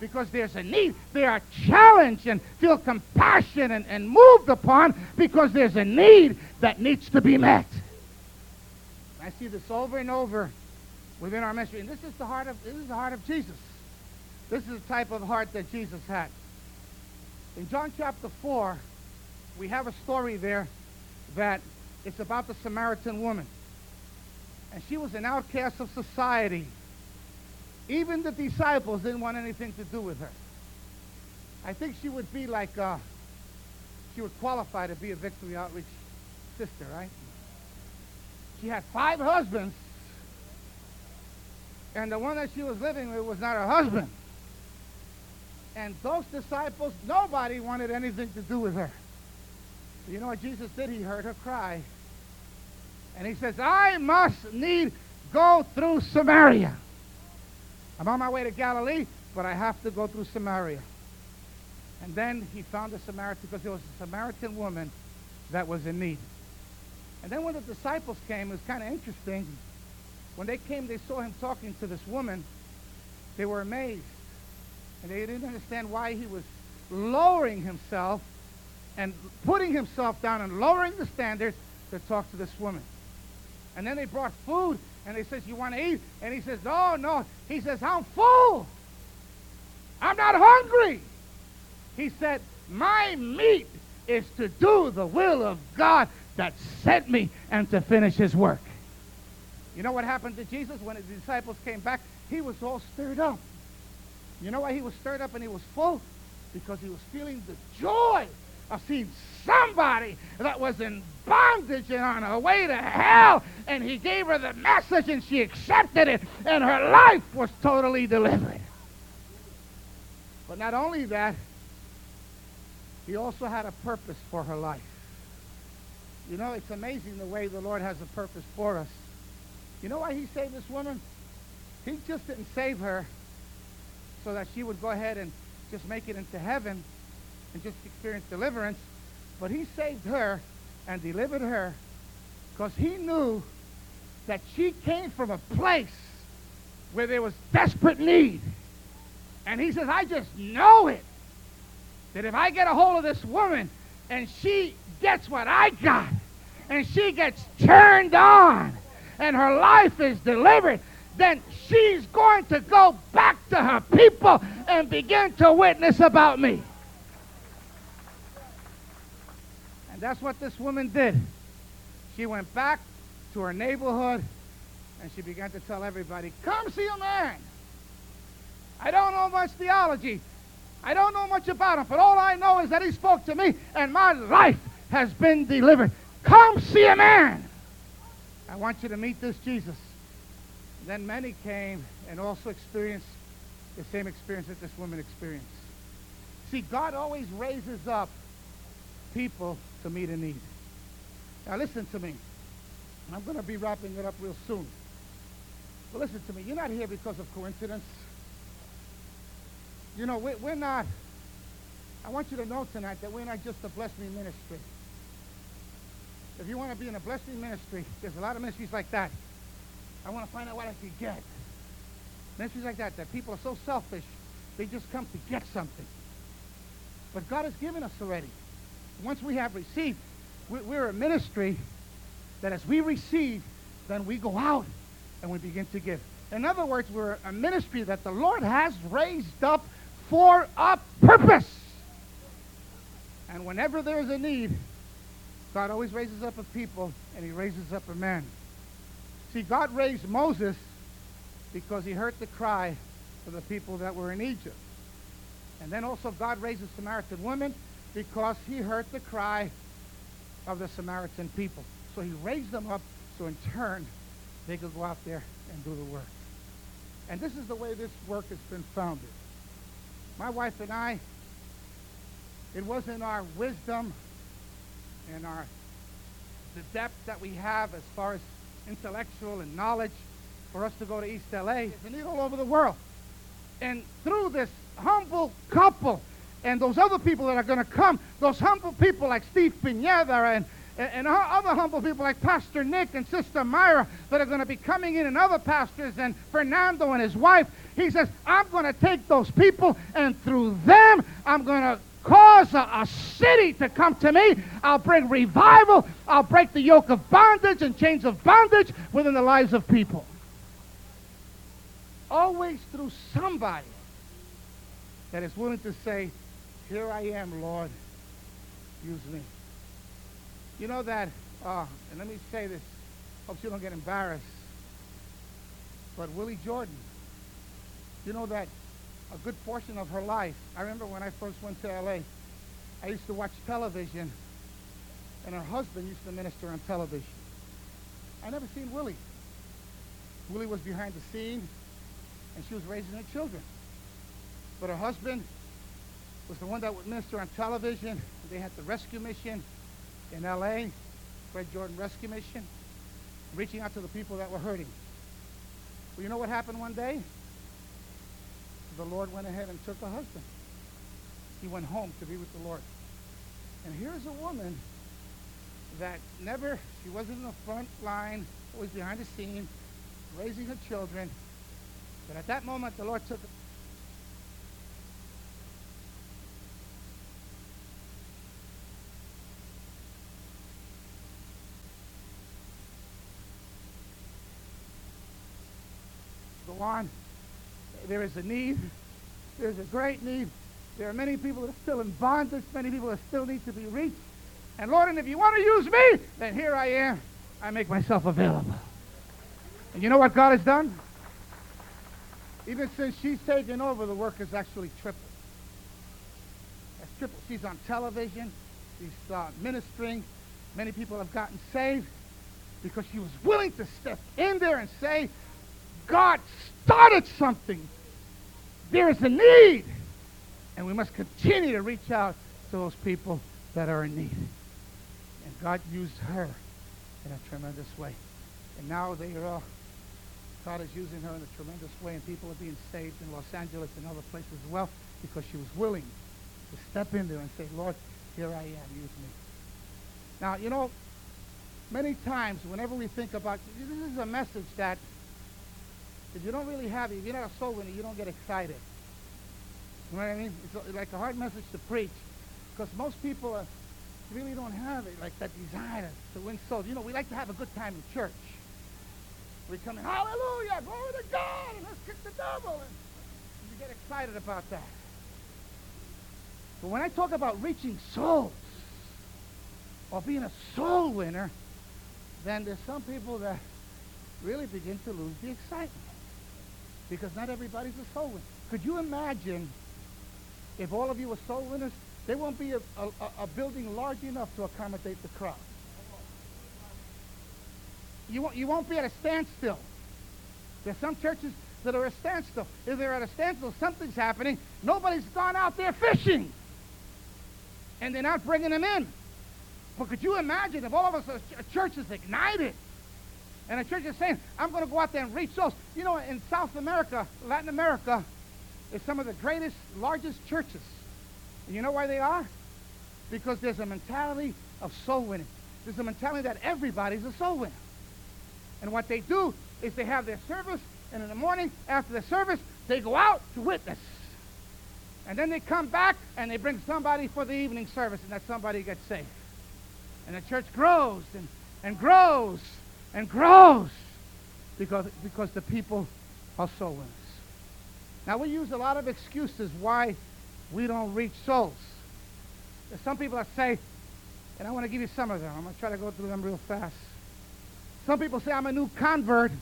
because there's a need. They are challenged and feel compassion and, and moved upon because there's a need that needs to be met. I see this over and over within our ministry, and this is the heart of this is the heart of Jesus. This is the type of heart that Jesus had. In John chapter 4, we have a story there that it's about the Samaritan woman. And she was an outcast of society. Even the disciples didn't want anything to do with her. I think she would be like, uh, she would qualify to be a Victory Outreach sister, right? She had five husbands, and the one that she was living with was not her husband. And those disciples, nobody wanted anything to do with her. You know what Jesus did? He heard her cry. And he says, I must need go through Samaria. I'm on my way to Galilee, but I have to go through Samaria. And then he found a Samaritan because there was a Samaritan woman that was in need. And then when the disciples came, it was kind of interesting. When they came, they saw him talking to this woman. They were amazed. And they didn't understand why he was lowering himself and putting himself down and lowering the standards to talk to this woman. And then they brought food, and they says, you want to eat? And he says, no, no. He says, I'm full. I'm not hungry. He said, my meat is to do the will of God that sent me and to finish his work. You know what happened to Jesus when his disciples came back? He was all stirred up. You know why he was stirred up and he was full? Because he was feeling the joy of seeing somebody that was in bondage and on her way to hell. And he gave her the message and she accepted it. And her life was totally delivered. But not only that, he also had a purpose for her life. You know, it's amazing the way the Lord has a purpose for us. You know why he saved this woman? He just didn't save her so that she would go ahead and just make it into heaven and just experience deliverance. But he saved her and delivered her because he knew that she came from a place where there was desperate need. And he says, I just know it. That if I get a hold of this woman and she gets what I got and she gets turned on and her life is delivered, then she's going to go back to her people and begin to witness about me. And that's what this woman did. She went back to her neighborhood and she began to tell everybody, Come see a man. I don't know much theology. I don't know much about him, but all I know is that he spoke to me and my life has been delivered. Come see a man. I want you to meet this Jesus. Then many came and also experienced the same experience that this woman experienced. See, God always raises up people to meet a need. Now listen to me. I'm going to be wrapping it up real soon. But listen to me. You're not here because of coincidence. You know, we're, not, I want you to know tonight that we're not just a Bless Me ministry. If you want to be in a Bless Me ministry, there's a lot of ministries like that. I want to find out what I can get. Ministries like that, that people are so selfish, they just come to get something. But God has given us already. Once we have received, we're a ministry that as we receive, then we go out and we begin to give. In other words, we're a ministry that the Lord has raised up for a purpose. And whenever there is a need, God always raises up a people and he raises up a man. See, God raised Moses because he heard the cry of the people that were in Egypt. And then also God raised the Samaritan woman because he heard the cry of the Samaritan people. So he raised them up so in turn they could go out there and do the work. And this is the way this work has been founded. My wife and I, it wasn't our wisdom and our the depth that we have as far as intellectual and knowledge for us to go to East LA. It's a all over the world. And through this humble couple and those other people that are going to come, those humble people like Steve Pineda and, and other humble people like Pastor Nick and Sister Myra that are going to be coming in and other pastors and Fernando and his wife, he says, I'm going to take those people and through them, I'm going to cause a, a, city to come to me. I'll bring revival. I'll break the yoke of bondage and chains of bondage within the lives of people. Always through somebody that is willing to say, Here I am, Lord. Use me. You know that, uh, and let me say this, hope you don't get embarrassed, but Willie Jordan, you know that a good portion of her life, I remember when I first went to LA, I used to watch television, and her husband used to minister on television. I never seen Willie. Willie was behind the scene, and she was raising her children. But her husband was the one that would minister on television. They had the rescue mission in L.A., Fred Jordan Rescue Mission, reaching out to the people that were hurting. Well, you know what happened one day? The Lord went ahead and took a husband. He went home to be with the Lord. And here's a woman that never, she wasn't in the front line, always behind the scene, raising her children. But at that moment, the Lord took go on. There is a need. There's a great need. There are many people that are still in bondage, many people that still need to be reached. And Lord, and if you want to use me, then here I am. I make myself available. And you know what God has done? Even since she's taken over, the work has actually tripled. That's tripled. She's on television. She's uh, ministering. Many people have gotten saved because she was willing to step in there and say, God started something. There is a need. And we must continue to reach out to those people that are in need. And God used her in a tremendous way. And now they are all, God is using her in a tremendous way, and people are being saved in Los Angeles and other places as well because she was willing to step in there and say, Lord, here I am, use me. Now, you know, many times whenever we think about, this is a message that if you don't really have it, if you're not a soul winner, you don't get excited. You know what I mean? It's like a hard message to preach because most people are, really don't have it, like that desire to win souls. You know, we like to have a good time in church. We come in, hallelujah, glory to God, and let's kick the devil. And you get excited about that. But when I talk about reaching souls or being a soul winner, then there's some people that really begin to lose the excitement because not everybody's a soul winner. Could you imagine if all of you were soul winners? There won't be a, a, a building large enough to accommodate the crowd. You won't, you won't be at a standstill. There's some churches that are at a standstill. If they're at a standstill, something's happening. Nobody's gone out there fishing. And they're not bringing them in. But could you imagine if all of us, a church is ignited and the church is saying, I'm going to go out there and reach souls. You know, in South America, Latin America, is some of the greatest, largest churches. And you know why they are? Because there's a mentality of soul winning. There's a mentality that everybody's a soul winner. And what they do is they have their service, and in the morning after the service, they go out to witness. And then they come back and they bring somebody for the evening service, and that somebody gets saved. And the church grows and, and grows and grows because, because the people are soul winners. Now, we use a lot of excuses why we don't reach souls. There's some people that say, and I want to give you some of them. I'm going to try to go through them real fast. Some people say, I'm a new convert,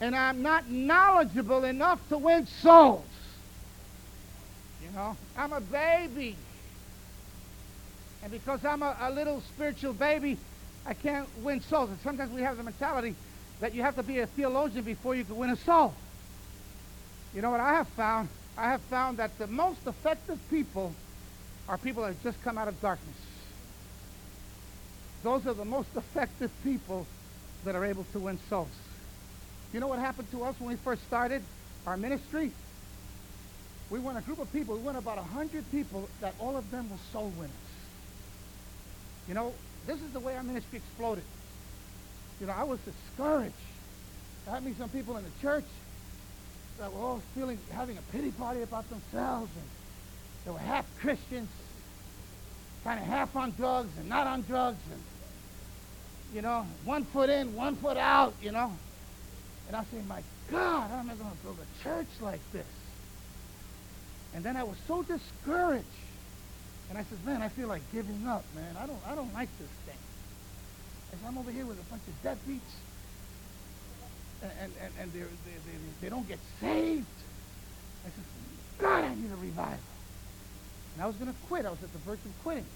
and I'm not knowledgeable enough to win souls. You know, I'm a baby. And because I'm a, a little spiritual baby, I can't win souls. And sometimes we have the mentality that you have to be a theologian before you can win a soul. You know what I have found? I have found that the most effective people are people that have just come out of darkness. Those are the most effective people that are able to win souls. You know what happened to us when we first started our ministry? We went a group of people, we went about 100 people that all of them were soul winners. You know, this is the way our ministry exploded. You know, I was discouraged. I had me some people in the church that were all feeling, having a pity party about themselves, and they were half Christians, kind of half on drugs and not on drugs, and, you know, one foot in, one foot out, you know. And I said, my God, how am I going to build a church like this? And then I was so discouraged And I says, man, I feel like giving up, man. I don't, I don't like this thing. I said, I'm over here with a bunch of deadbeats, and, and, and, and they, they, they don't get saved. I said, God, I need a revival. And I was going to quit. I was at the verge of quitting.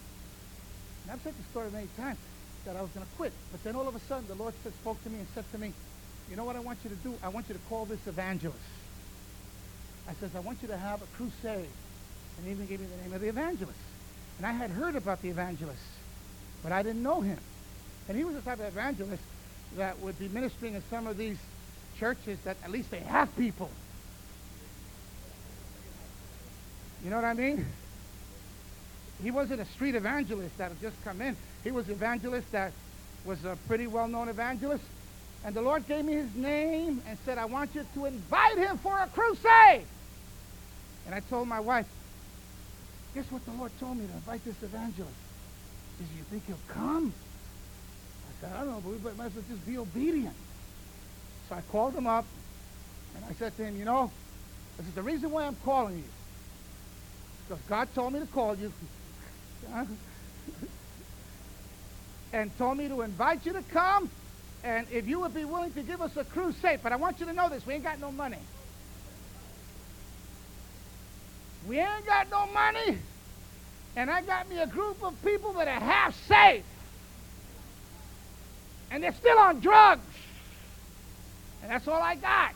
And I've said the story many times that I was going to quit. But then all of a sudden, the Lord said, spoke to me and said to me, you know what I want you to do? I want you to call this evangelist. I says, I want you to have a crusade. And he even gave me the name of the evangelist. And I had heard about the evangelist, but I didn't know him. And he was the type of evangelist that would be ministering in some of these churches that at least they have people. You know what I mean? He wasn't a street evangelist that had just come in. He was an evangelist that was a pretty well-known evangelist. And the Lord gave me his name and said, I want you to invite him for a crusade. And I told my wife, guess what the Lord told me to invite this evangelist? Said, you think he'll come? I said, I don't know, but we might as well just be obedient. So I called him up, and I said to him, you know, this is the reason why I'm calling you. Because God told me to call you. and told me to invite you to come, and if you would be willing to give us a crusade. But I want you to know this, we ain't got no money. We ain't got no money, and I got me a group of people that are half safe. And they're still on drugs. And that's all I got.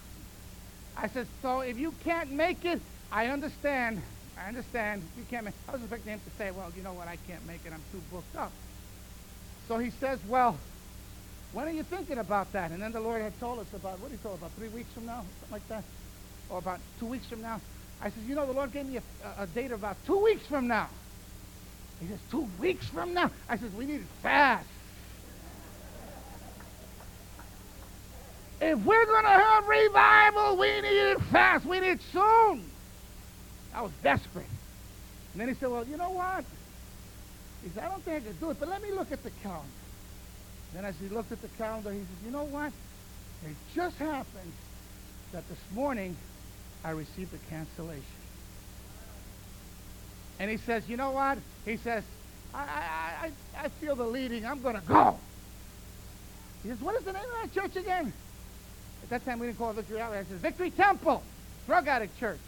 I said, so if you can't make it, I understand. I understand. You can't make I was expecting him to say, well, you know what, I can't make it. I'm too booked up. So he says, well, when are you thinking about that? And then the Lord had told us about, what did he told about three weeks from now? Something like that? Or about two weeks from now? I said, you know, the Lord gave me a, a date about two weeks from now. He says, two weeks from now? I said, we need it fast. If we're going to have revival, we need it fast. We need it soon. I was desperate. And then he said, well, you know what? He said, I don't think I can do it, but let me look at the calendar. Then as he looked at the calendar, he said, you know what? It just happened that this morning I received a cancellation. And he says, you know what? He says, I, I, I, I feel the leading. I'm going to go. He says, what is the name of that church again? At that time, we didn't call it Victory Outreach. It says Victory Temple, drug addict church.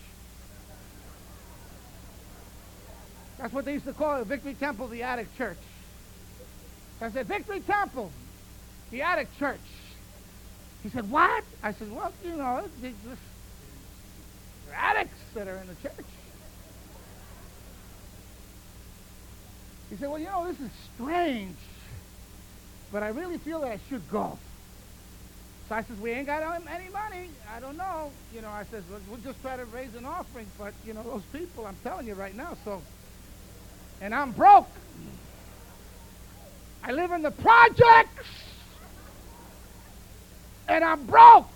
That's what they used to call it, Victory Temple, the addict church. I said, Victory Temple, the addict church. He said, what? I said, well, you know, addicts that are in the church. He said, well, you know, this is strange, but I really feel that I should go. So I says, we ain't got any money. I don't know. You know, I says, we'll, we'll just try to raise an offering. But, you know, those people, I'm telling you right now, so. And I'm broke. I live in the projects. And I'm broke.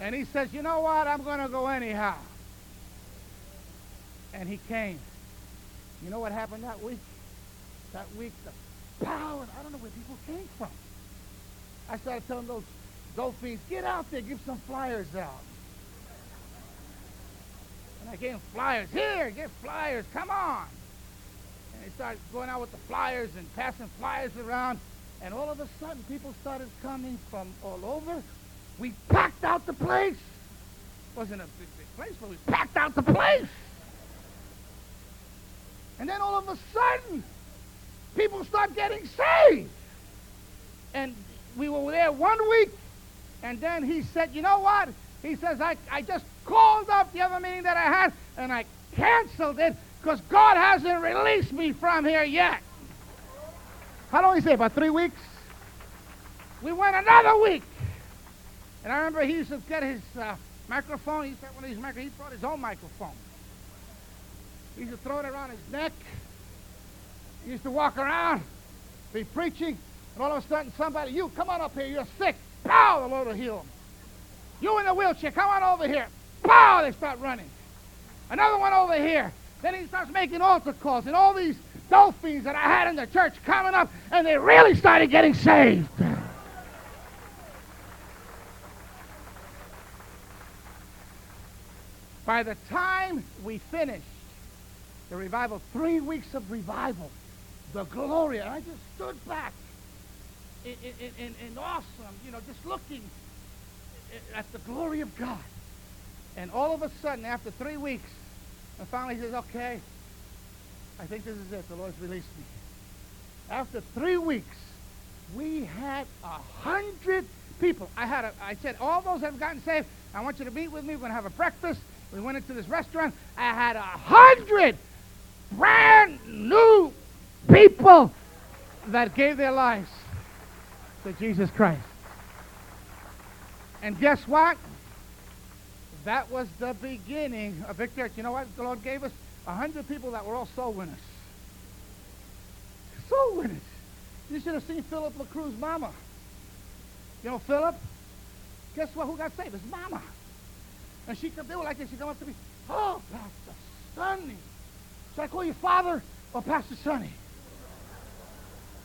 And he says, you know what? I'm going to go anyhow. And he came. You know what happened that week? That week, the power, I don't know where people came from. I started telling those dope fiends, get out there, give some flyers out. And I gave them flyers. Here, get flyers, come on. And they started going out with the flyers and passing flyers around. And all of a sudden, people started coming from all over. We packed out the place. Wasn't a big, big place, but we packed out the place. And then all of a sudden, people start getting saved. And we were there one week, and then he said, you know what? He says, I, I just called up the other meeting that I had, and I canceled it because God hasn't released me from here yet. How long did he say? About three weeks? We went another week. And I remember he used to get his uh, microphone. He had one of these microphones. He brought his own microphone. He used to throw it around his neck. He used to walk around, be preaching, and all of a sudden, somebody, you come on up here, you're sick. Pow, the Lord will heal them. You in the wheelchair, come on over here. Pow, they start running. Another one over here. Then he starts making altar calls, and all these dolphins that I had in the church coming up, and they really started getting saved. By the time we finished, The revival, three weeks of revival. The glory. And I just stood back in, in, in, in awesome, you know, just looking at the glory of God. And all of a sudden, after three weeks, and finally he says, okay, I think this is it. The Lord's released me. After three weeks, we had a hundred people. I had a, I said, all those have gotten saved, I want you to meet with me. We're going to have a breakfast. We went into this restaurant. I had a hundred brand new people that gave their lives to Jesus Christ. And guess what? That was the beginning of Victory. You know what? The Lord gave us a hundred people that were all soul winners. Soul winners. You should have seen Philip LaCruz's mama. You know Philip? Guess what? Who got saved? His mama. And she could do it like this. She'd come up to me, oh, Pastor Sonny. Should I call you father or Pastor Sonny?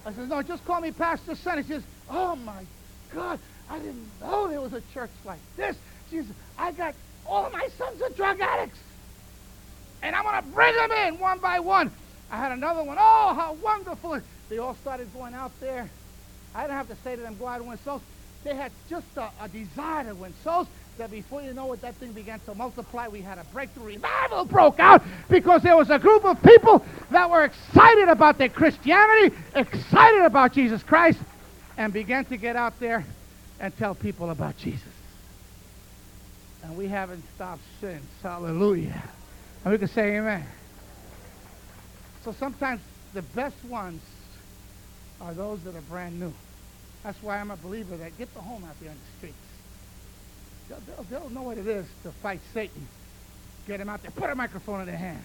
I said, no, just call me Pastor Sonny. She says, oh, my God. I didn't know there was a church like this. She says, I got all my sons are drug addicts. And I'm going to bring them in one by one. I had another one. Oh, how wonderful. They all started going out there. I didn't have to say to them, go out and win souls. They had just a, a desire to win souls that before you know it, that thing began to multiply. We had a breakthrough revival broke out because there was a group of people that were excited about their Christianity, excited about Jesus Christ, and began to get out there and tell people about Jesus. And we haven't stopped since. Hallelujah. And we can say amen. So sometimes the best ones are those that are brand new. That's why I'm a believer that get the home out there on the streets. They'll, they'll, know what it is to fight Satan. Get him out there. Put a microphone in their hand.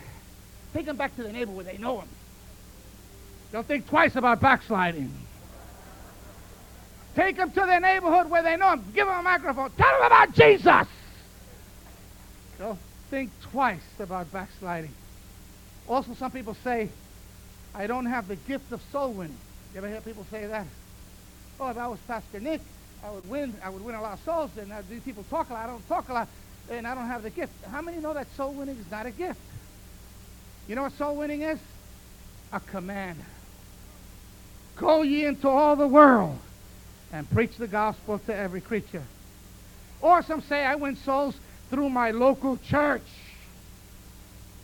Take them back to the neighborhood where they know him. They'll think twice about backsliding. Take them to their neighborhood where they know him. Give them a microphone. Tell them about Jesus. They'll think twice about backsliding. Also, some people say, I don't have the gift of soul winning. You ever hear people say that? Oh, if I was Pastor Nick, I would win. I would win a lot of souls. And these people talk a lot. I don't talk a lot, and I don't have the gift. How many know that soul winning is not a gift? You know what soul winning is? A command. Go ye into all the world and preach the gospel to every creature. Or some say, I win souls through my local church.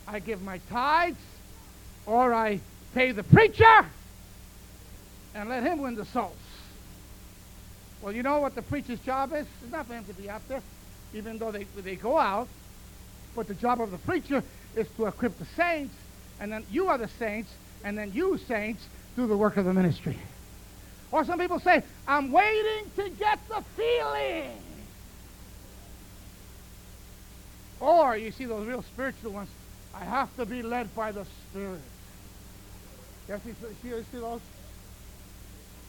I give my tithes, or I pay the preacher and let him win the souls. Well, you know what the preacher's job is? It's not for him to be out there, even though they, they go out. But the job of the preacher is to equip the saints, and then you are the saints, and then you, saints, do the work of the ministry. Or some people say, I'm waiting to get the feeling. Or you see those real spiritual ones, I have to be led by the Spirit. Yes, you see, see, see those?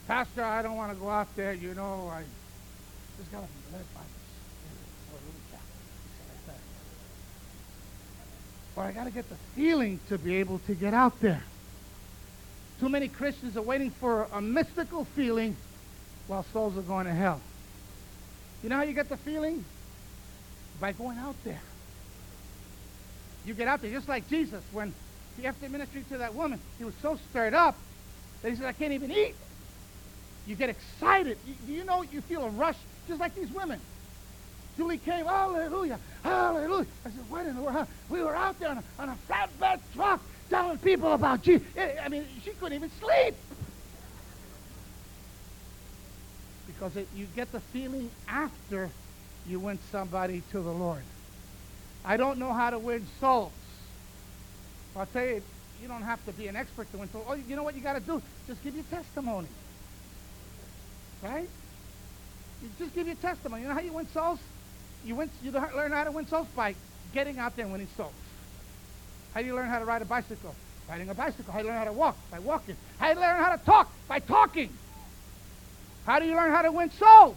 Pastor, I don't want to go out there, you know, I just got to be led by the Spirit. I got to get the feeling to be able to get out there. Too many Christians are waiting for a mystical feeling while souls are going to hell. You know how you get the feeling? By going out there. You get out there, just like Jesus, when he, after ministering to that woman, he was so stirred up that he said, I can't even eat. You get excited. You, you know, you feel a rush, just like these women. Julie came, hallelujah, hallelujah. I said, what in the world? We were out there on a, on a flatbed truck telling people about Jesus. I mean, she couldn't even sleep. Because it, you get the feeling after you win somebody to the Lord. I don't know how to win souls. I'll tell you, you don't have to be an expert to win souls. Oh, you know what you got to do? Just give your testimony. Right? You just give your testimony. You know how you win souls? You, win, you learn how to win souls by getting out there and winning souls. How do you learn how to ride a bicycle? Riding a bicycle. How do you learn how to walk? By walking. How do you learn how to talk? By talking. How do you learn how to win souls?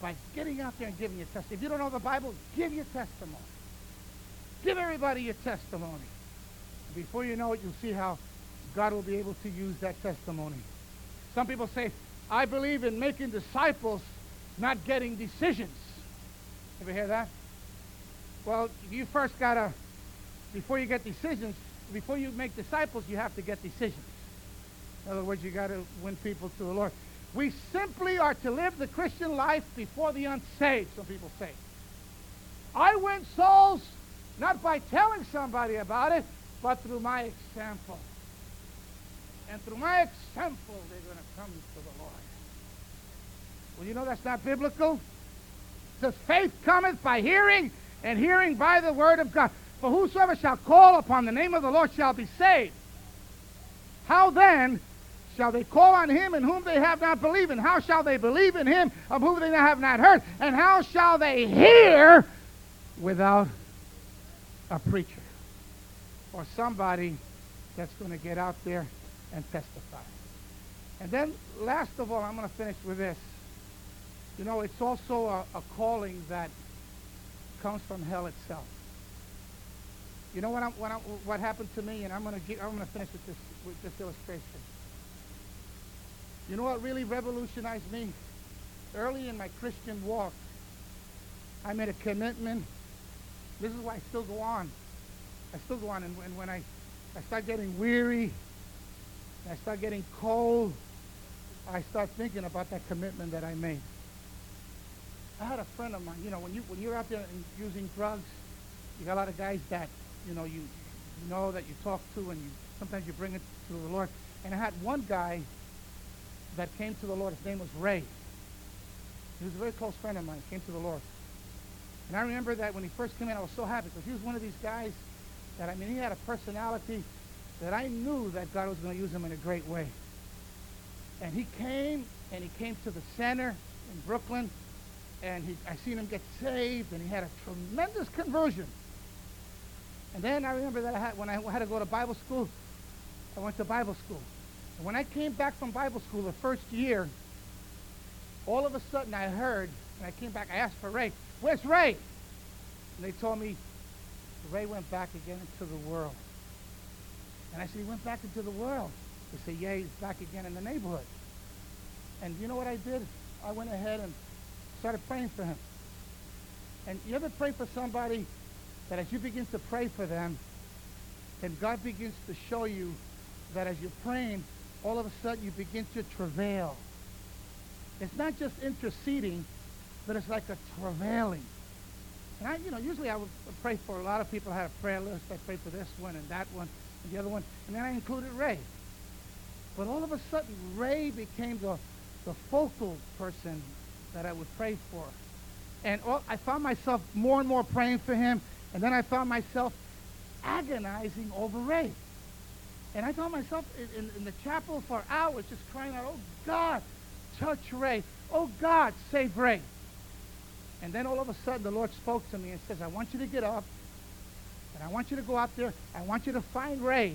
By getting out there and giving your testimony. If you don't know the Bible, give your testimony. Give everybody your testimony. Before you know it, you'll see how God will be able to use that testimony. Some people say, I believe in making disciples, not getting decisions. Ever hear that? Well, you first got to before you get decisions, before you make disciples, you have to get decisions. In other words, you got to win people to the Lord. We simply are to live the Christian life before the unsaved, some people say. I win souls not by telling somebody about it, but through my example. And through my example, they're going to come to the Lord. Well, you know that's not biblical. It says, faith cometh by hearing, and hearing by the word of God. For whosoever shall call upon the name of the Lord shall be saved. How then shall they call on him in whom they have not believed? And how shall they believe in him of whom they have not heard? And how shall they hear without a preacher or somebody that's going to get out there and testify? And then, last of all, I'm going to finish with this. You know, it's also a, a calling that comes from hell itself. You know what, I'm, what, I'm, what happened to me, and I'm going to finish with this with this illustration. You know what really revolutionized me? Early in my Christian walk, I made a commitment. This is why I still go on. I still go on, and when, when I I start getting weary, I start getting cold, I start thinking about that commitment that I made. I had a friend of mine. You know, when you when you're out there using drugs, you got a lot of guys that you know you, you know that you talk to, and you sometimes you bring it to the Lord. And I had one guy that came to the Lord. His name was Ray. He was a very close friend of mine. Came to the Lord. And I remember that when he first came in, I was so happy because he was one of these guys that I mean, he had a personality that I knew that God was going to use him in a great way. And he came, and he came to the center in Brooklyn, and he, I seen him get saved, and he had a tremendous conversion. And then I remember that I had, when I had to go to Bible school, I went to Bible school. And when I came back from Bible school the first year, all of a sudden I heard, and I came back, I asked for Ray, where's Ray? And they told me, Ray went back again into the world. And I said, he went back into the world. They said, yeah, he's back again in the neighborhood. And you know what I did? I went ahead and started praying for him. And you ever pray for somebody that as you begin to pray for them, then God begins to show you that as you're praying, all of a sudden you begin to travail. It's not just interceding, but it's like a travailing. And I, you know, usually I would pray for a lot of people. I had a prayer list. I prayed for this one and that one and the other one. And then I included Ray. But all of a sudden, Ray became the, the focal person that I would pray for. And all, I found myself more and more praying for him. And then I found myself agonizing over Ray. And I found myself in, in, in, the chapel for hours just crying out, oh God, touch Ray. Oh God, save Ray. And then all of a sudden the Lord spoke to me and says, I want you to get up and I want you to go out there. I want you to find Ray.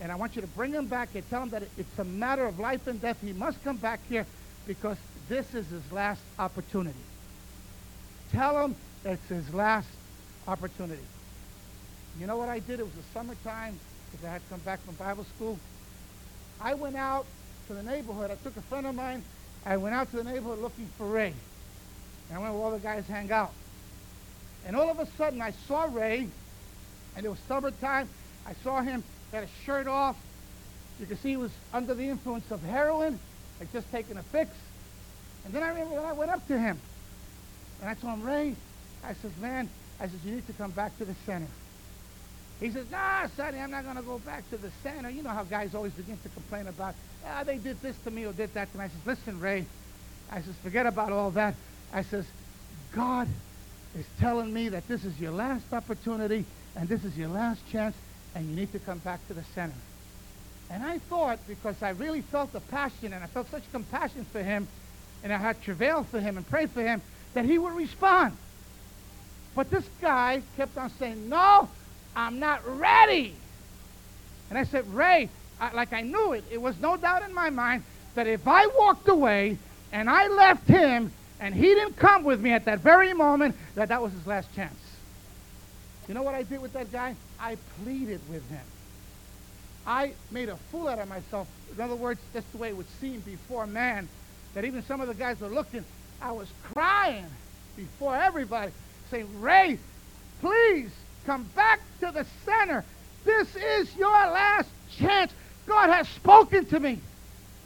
And I want you to bring him back and tell him that it's a matter of life and death. He must come back here because this is his last opportunity. Tell him it's his last opportunity. You know what I did? It was the summertime because I had come back from Bible school. I went out to the neighborhood. I took a friend of mine. I went out to the neighborhood looking for Ray. And I went where all the guys hang out. And all of a sudden, I saw Ray, and it was summertime. I saw him, had a shirt off. You can see he was under the influence of heroin, had just taken a fix. And then I remember I went up to him, and I told him, Ray, I says, man, I says, you need to come back to the center. He says, nah, Sonny, I'm not going to go back to the center. You know how guys always begin to complain about, ah, they did this to me or did that to me. I says, listen, Ray. I says, forget about all that. I says, God is telling me that this is your last opportunity and this is your last chance and you need to come back to the center. And I thought, because I really felt the passion and I felt such compassion for him and I had travail for him and prayed for him, that he would respond. But this guy kept on saying, no, I'm not ready. And I said, Ray, I, like I knew it, it was no doubt in my mind that if I walked away and I left him and he didn't come with me at that very moment, that that was his last chance. You know what I did with that guy? I pleaded with him. I made a fool out of myself. In other words, that's the way it would seem before man, that even some of the guys were looking. I was crying before everybody, saying, Ray, please come back to the center. This is your last chance. God has spoken to me.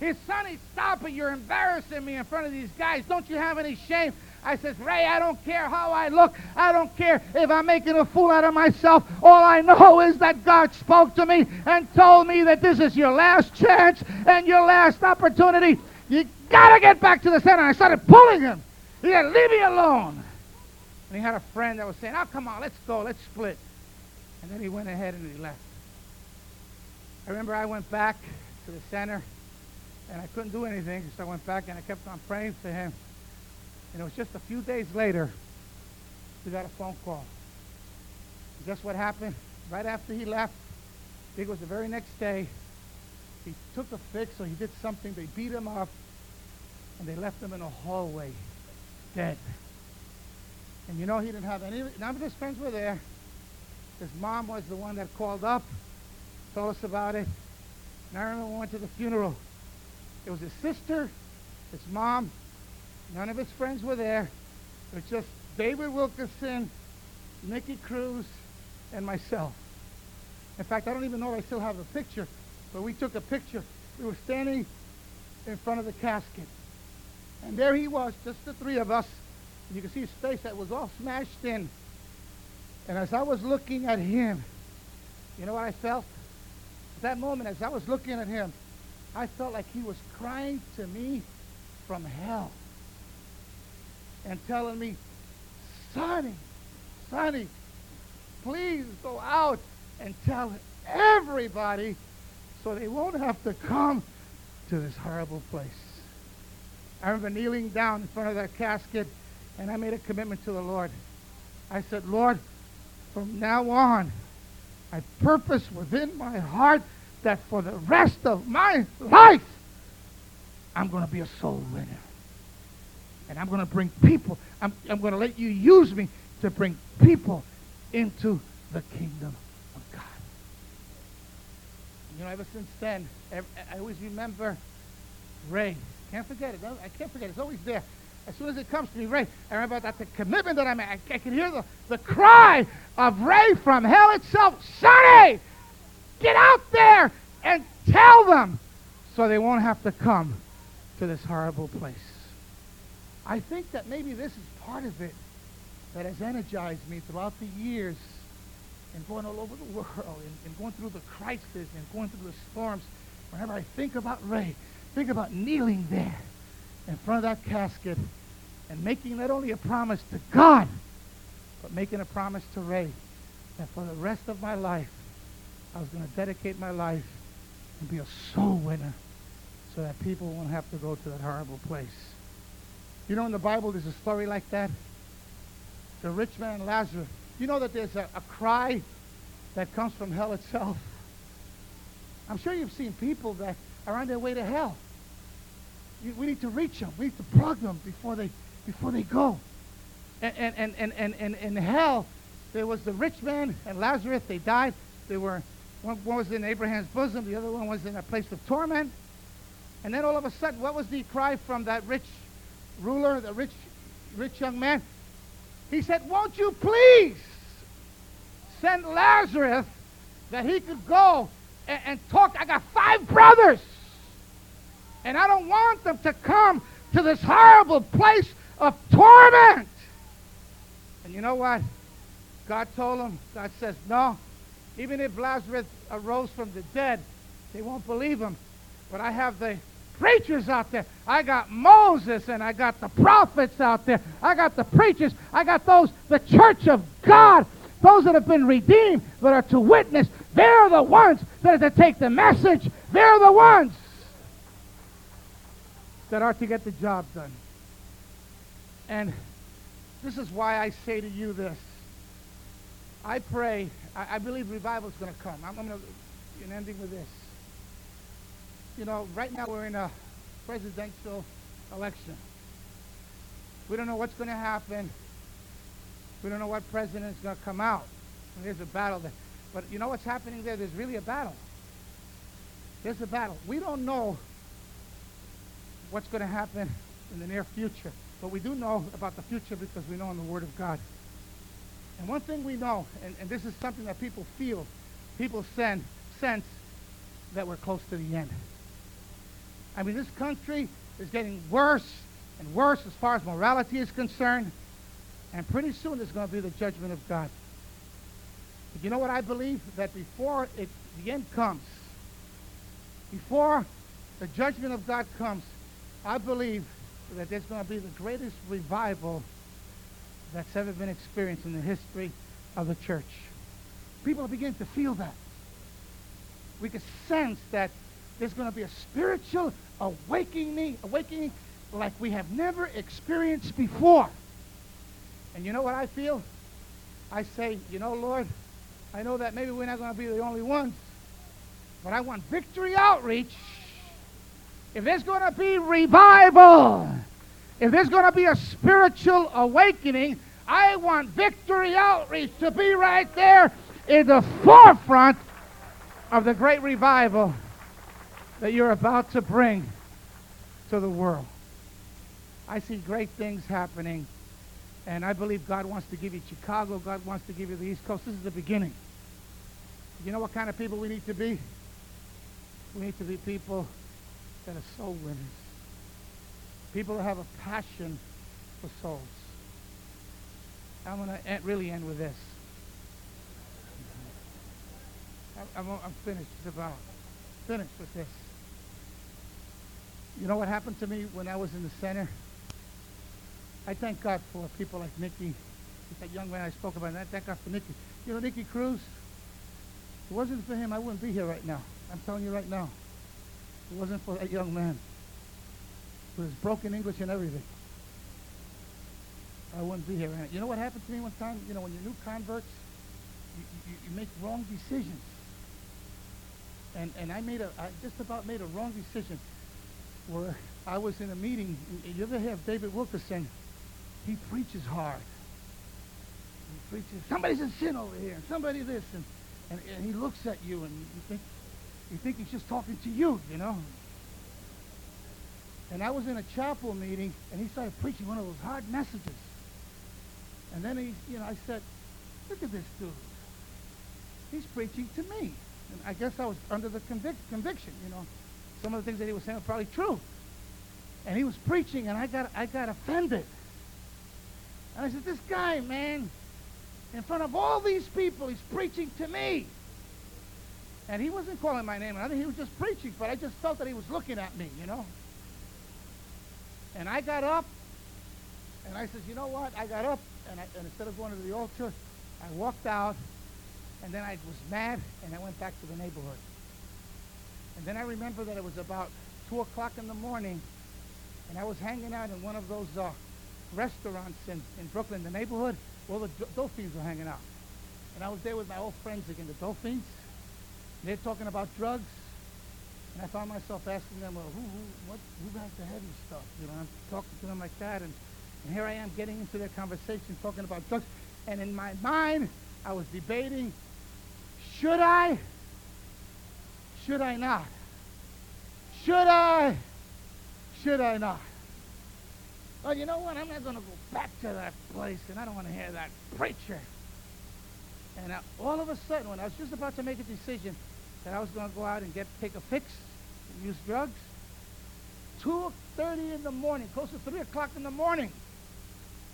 His sonny, stop it. You're embarrassing me in front of these guys. Don't you have any shame? I says, Ray, I don't care how I look. I don't care if I'm making a fool out of myself. All I know is that God spoke to me and told me that this is your last chance and your last opportunity. You got to get back to the center. I started pulling him. He said, leave me alone. And he had a friend that was saying, oh, come on, let's go. Let's split. And then he went ahead and he left. I remember I went back to the center and I couldn't do anything, so I went back and I kept on praying for him. And it was just a few days later, we got a phone call. And guess what happened? Right after he left, I think it was the very next day, he took a fix or he did something. They beat him up and they left him in a hallway, dead. And you know, he didn't have any, none of his friends were there. His mom was the one that called up, told us about it. And I remember we went to the funeral. It was his sister, his mom. None of his friends were there. It was just David Wilkerson, Nicky Cruz, and myself. In fact, I don't even know if I still have a picture, but we took a picture. We were standing in front of the casket. And there he was, just the three of us. And you can see his face that was all smashed in. And as I was looking at him, you know what I felt? At that moment, as I was looking at him, I felt like he was crying to me from hell and telling me, Sonny, Sonny, please go out and tell everybody so they won't have to come to this horrible place. I remember kneeling down in front of that casket and I made a commitment to the Lord. I said, Lord, from now on, I purpose within my heart that for the rest of my life, I'm going to be a soul winner. And I'm going to bring people, I'm, I'm going to let you use me to bring people into the kingdom. You know, ever since then, I always remember Ray. Can't forget it. I can't forget it. It's always there. As soon as it comes to me, Ray, I remember that the commitment that I made. I, can hear the, the cry of Ray from hell itself. Sonny, get out there and tell them so they won't have to come to this horrible place. I think that maybe this is part of it that has energized me throughout the years and going all over the world and, and going through the crisis and going through the storms. Whenever I think about Ray, think about kneeling there in front of that casket and making not only a promise to God, but making a promise to Ray that for the rest of my life, I was going to dedicate my life and be a soul winner so that people won't have to go to that horrible place. You know, in the Bible, there's a story like that. The rich man Lazarus. You know that there's a, a cry that comes from hell itself. I'm sure you've seen people that are on their way to hell. You, we need to reach them. We need to plug them before they before they go. And and and and and, in hell, there was the rich man and Lazarus. They died. They were one, one was in Abraham's bosom. The other one was in a place of torment. And then all of a sudden, what was the cry from that rich ruler, the rich, rich young man? He said, Won't you please send Lazarus that he could go and, and talk? I got five brothers. And I don't want them to come to this horrible place of torment. And you know what? God told him, God says, No, even if Lazarus arose from the dead, they won't believe him. But I have the preachers out there. I got Moses and I got the prophets out there. I got the preachers. I got those, the church of God, those that have been redeemed, that are to witness. They're the ones that are to take the message. They're the ones that are to get the job done. And this is why I say to you this. I pray, I, I believe revival is going to come. I'm, I'm going to, ending with this. You know, right now we're in a presidential election. We don't know what's going to happen. We don't know what president is going to come out. And there's a battle there. But you know what's happening there? There's really a battle. There's a battle. We don't know what's going to happen in the near future. But we do know about the future because we know in the Word of God. And one thing we know, and, and this is something that people feel, people send, sense that we're close to the end. I mean, this country is getting worse and worse as far as morality is concerned. And pretty soon there's going to be the judgment of God. But you know what I believe? That before it, the end comes, before the judgment of God comes, I believe that there's going to be the greatest revival that's ever been experienced in the history of the church. People are beginning to feel that. We can sense that there's going to be a spiritual awakening, awakening like we have never experienced before. And you know what I feel? I say, you know, Lord, I know that maybe we're not going to be the only ones, but I want victory outreach. If there's going to be revival, if there's going to be a spiritual awakening, I want victory outreach to be right there in the forefront of the great revival that you're about to bring to the world. I see great things happening, and I believe God wants to give you Chicago. God wants to give you the East Coast. This is the beginning. You know what kind of people we need to be? We need to be people that are soul winners. People that have a passion for souls. I'm going to really end with this. I'm, I'm finished about. Finished with this. You know what happened to me when I was in the center? I thank God for people like Nicky, that young man I spoke about. And I thank God for Nicky. You know, Nicky Cruz, it wasn't for him, I wouldn't be here right now. I'm telling you right now. It wasn't for that young man with his broken English and everything. I wouldn't be here. Right you know what happened to me one time? You know, when you're new converts, you, you, you make wrong decisions. And, and I made a, I just about made a wrong decision where I was in a meeting. You ever have David Wilkerson? He preaches hard. He preaches, somebody's in sin over here, somebody this, and, and, and he looks at you and you think, you think he's just talking to you, you know. And I was in a chapel meeting, and he started preaching one of those hard messages. And then he, you know, I said, look at this dude. He's preaching to me. And I guess I was under the convic- conviction, you know. Some of the things that he was saying were probably true. And he was preaching, and I got, I got offended. And I said, this guy, man, in front of all these people, he's preaching to me. And he wasn't calling my name. I think he was just preaching, but I just felt that he was looking at me, you know. And I got up, and I said, you know what? I got up, and, I, and instead of going to the altar, I walked out, and then I was mad, and I went back to the neighborhood. And then I remember that it was about 2 o'clock in the morning, and I was hanging out in one of those uh, restaurants in, in Brooklyn, the neighborhood. Well, the Dolphins were hanging out. And I was there with my old friends again, the Dolphins. They're talking about drugs. And I found myself asking them, well, who, who, what, who has the heavy stuff? You know, I'm talking to them like that. And, and here I am getting into their conversation, talking about drugs. And in my mind, I was debating, should I? Should I not? Should I? Should I not? Well, you know what? I'm not going to go back to that place, and I don't want to hear that preacher. And uh, all of a sudden, when I was just about to make a decision that I was going to go out and get take a fix, and use drugs, 2.30 in the morning, close to 3 o'clock in the morning,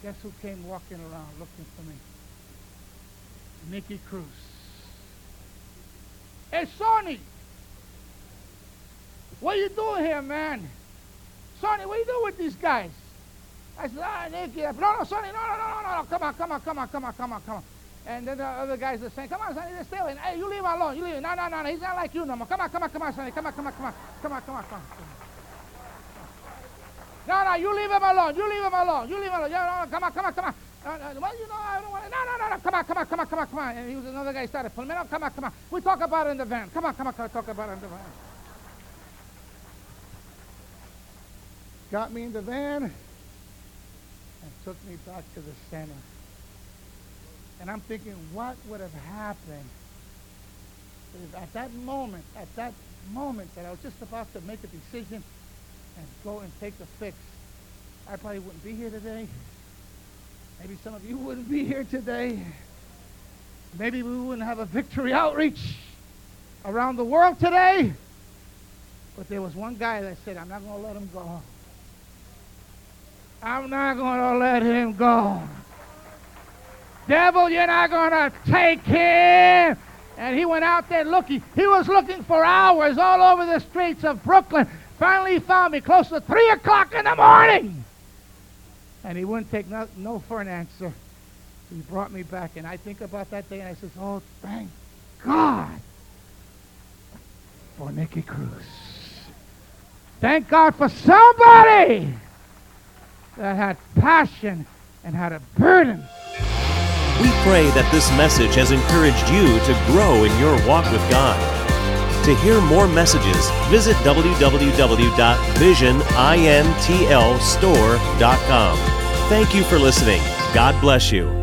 guess who came walking around looking for me? Nicky Cruz. Hey, Sonny! What are you doing here, man? Sonny, what are you doing with these guys? I said, ah, Nicky. No, no, Sonny, no, no, no, no, no, come on, come on, come on, come on, come on, come on. And then the other guys are saying, come on, Sonny, stay away. Hey, you leave alone. You leave. No, no, no, no, he's not like you no more. Come on, come on, come on, Sonny. Come on, come on, come on. Come on, come on, come on. No, no, you leave him alone. You leave him alone. You leave him alone. Yeah, no, come on, come on, come on. Uh, well, you know, I don't want to. No, no, no, no. Come on, come on, come on, come on, come on. And he was another guy started pulling me. No, come on, come on. We talk about it in the van. Come on, come on, come on. Talk about it in the van. Got me in the van, and took me back to the center. And I'm thinking, what would have happened if at that moment, at that moment that I was just about to make a decision and go and take the fix, I probably wouldn't be here today. Maybe some of you wouldn't be here today. Maybe we wouldn't have a victory outreach. around the world today. But there was one guy that said, I'm not going to let him go. I'm not going to let him go. Devil, you're not going to take him. And he went out there looking. He was looking for hours all over the streets of Brooklyn. Finally, he found me close to 3 o'clock in the morning. And he wouldn't take no, no for an answer. He brought me back. And I think about that day and I says, oh, thank God for Nicky Cruz. Thank God for somebody that had passion and had a burden. We pray that this message has encouraged you to grow in your walk with God. To hear more messages, visit www.visionintlstore.com. Thank you for listening. God bless you.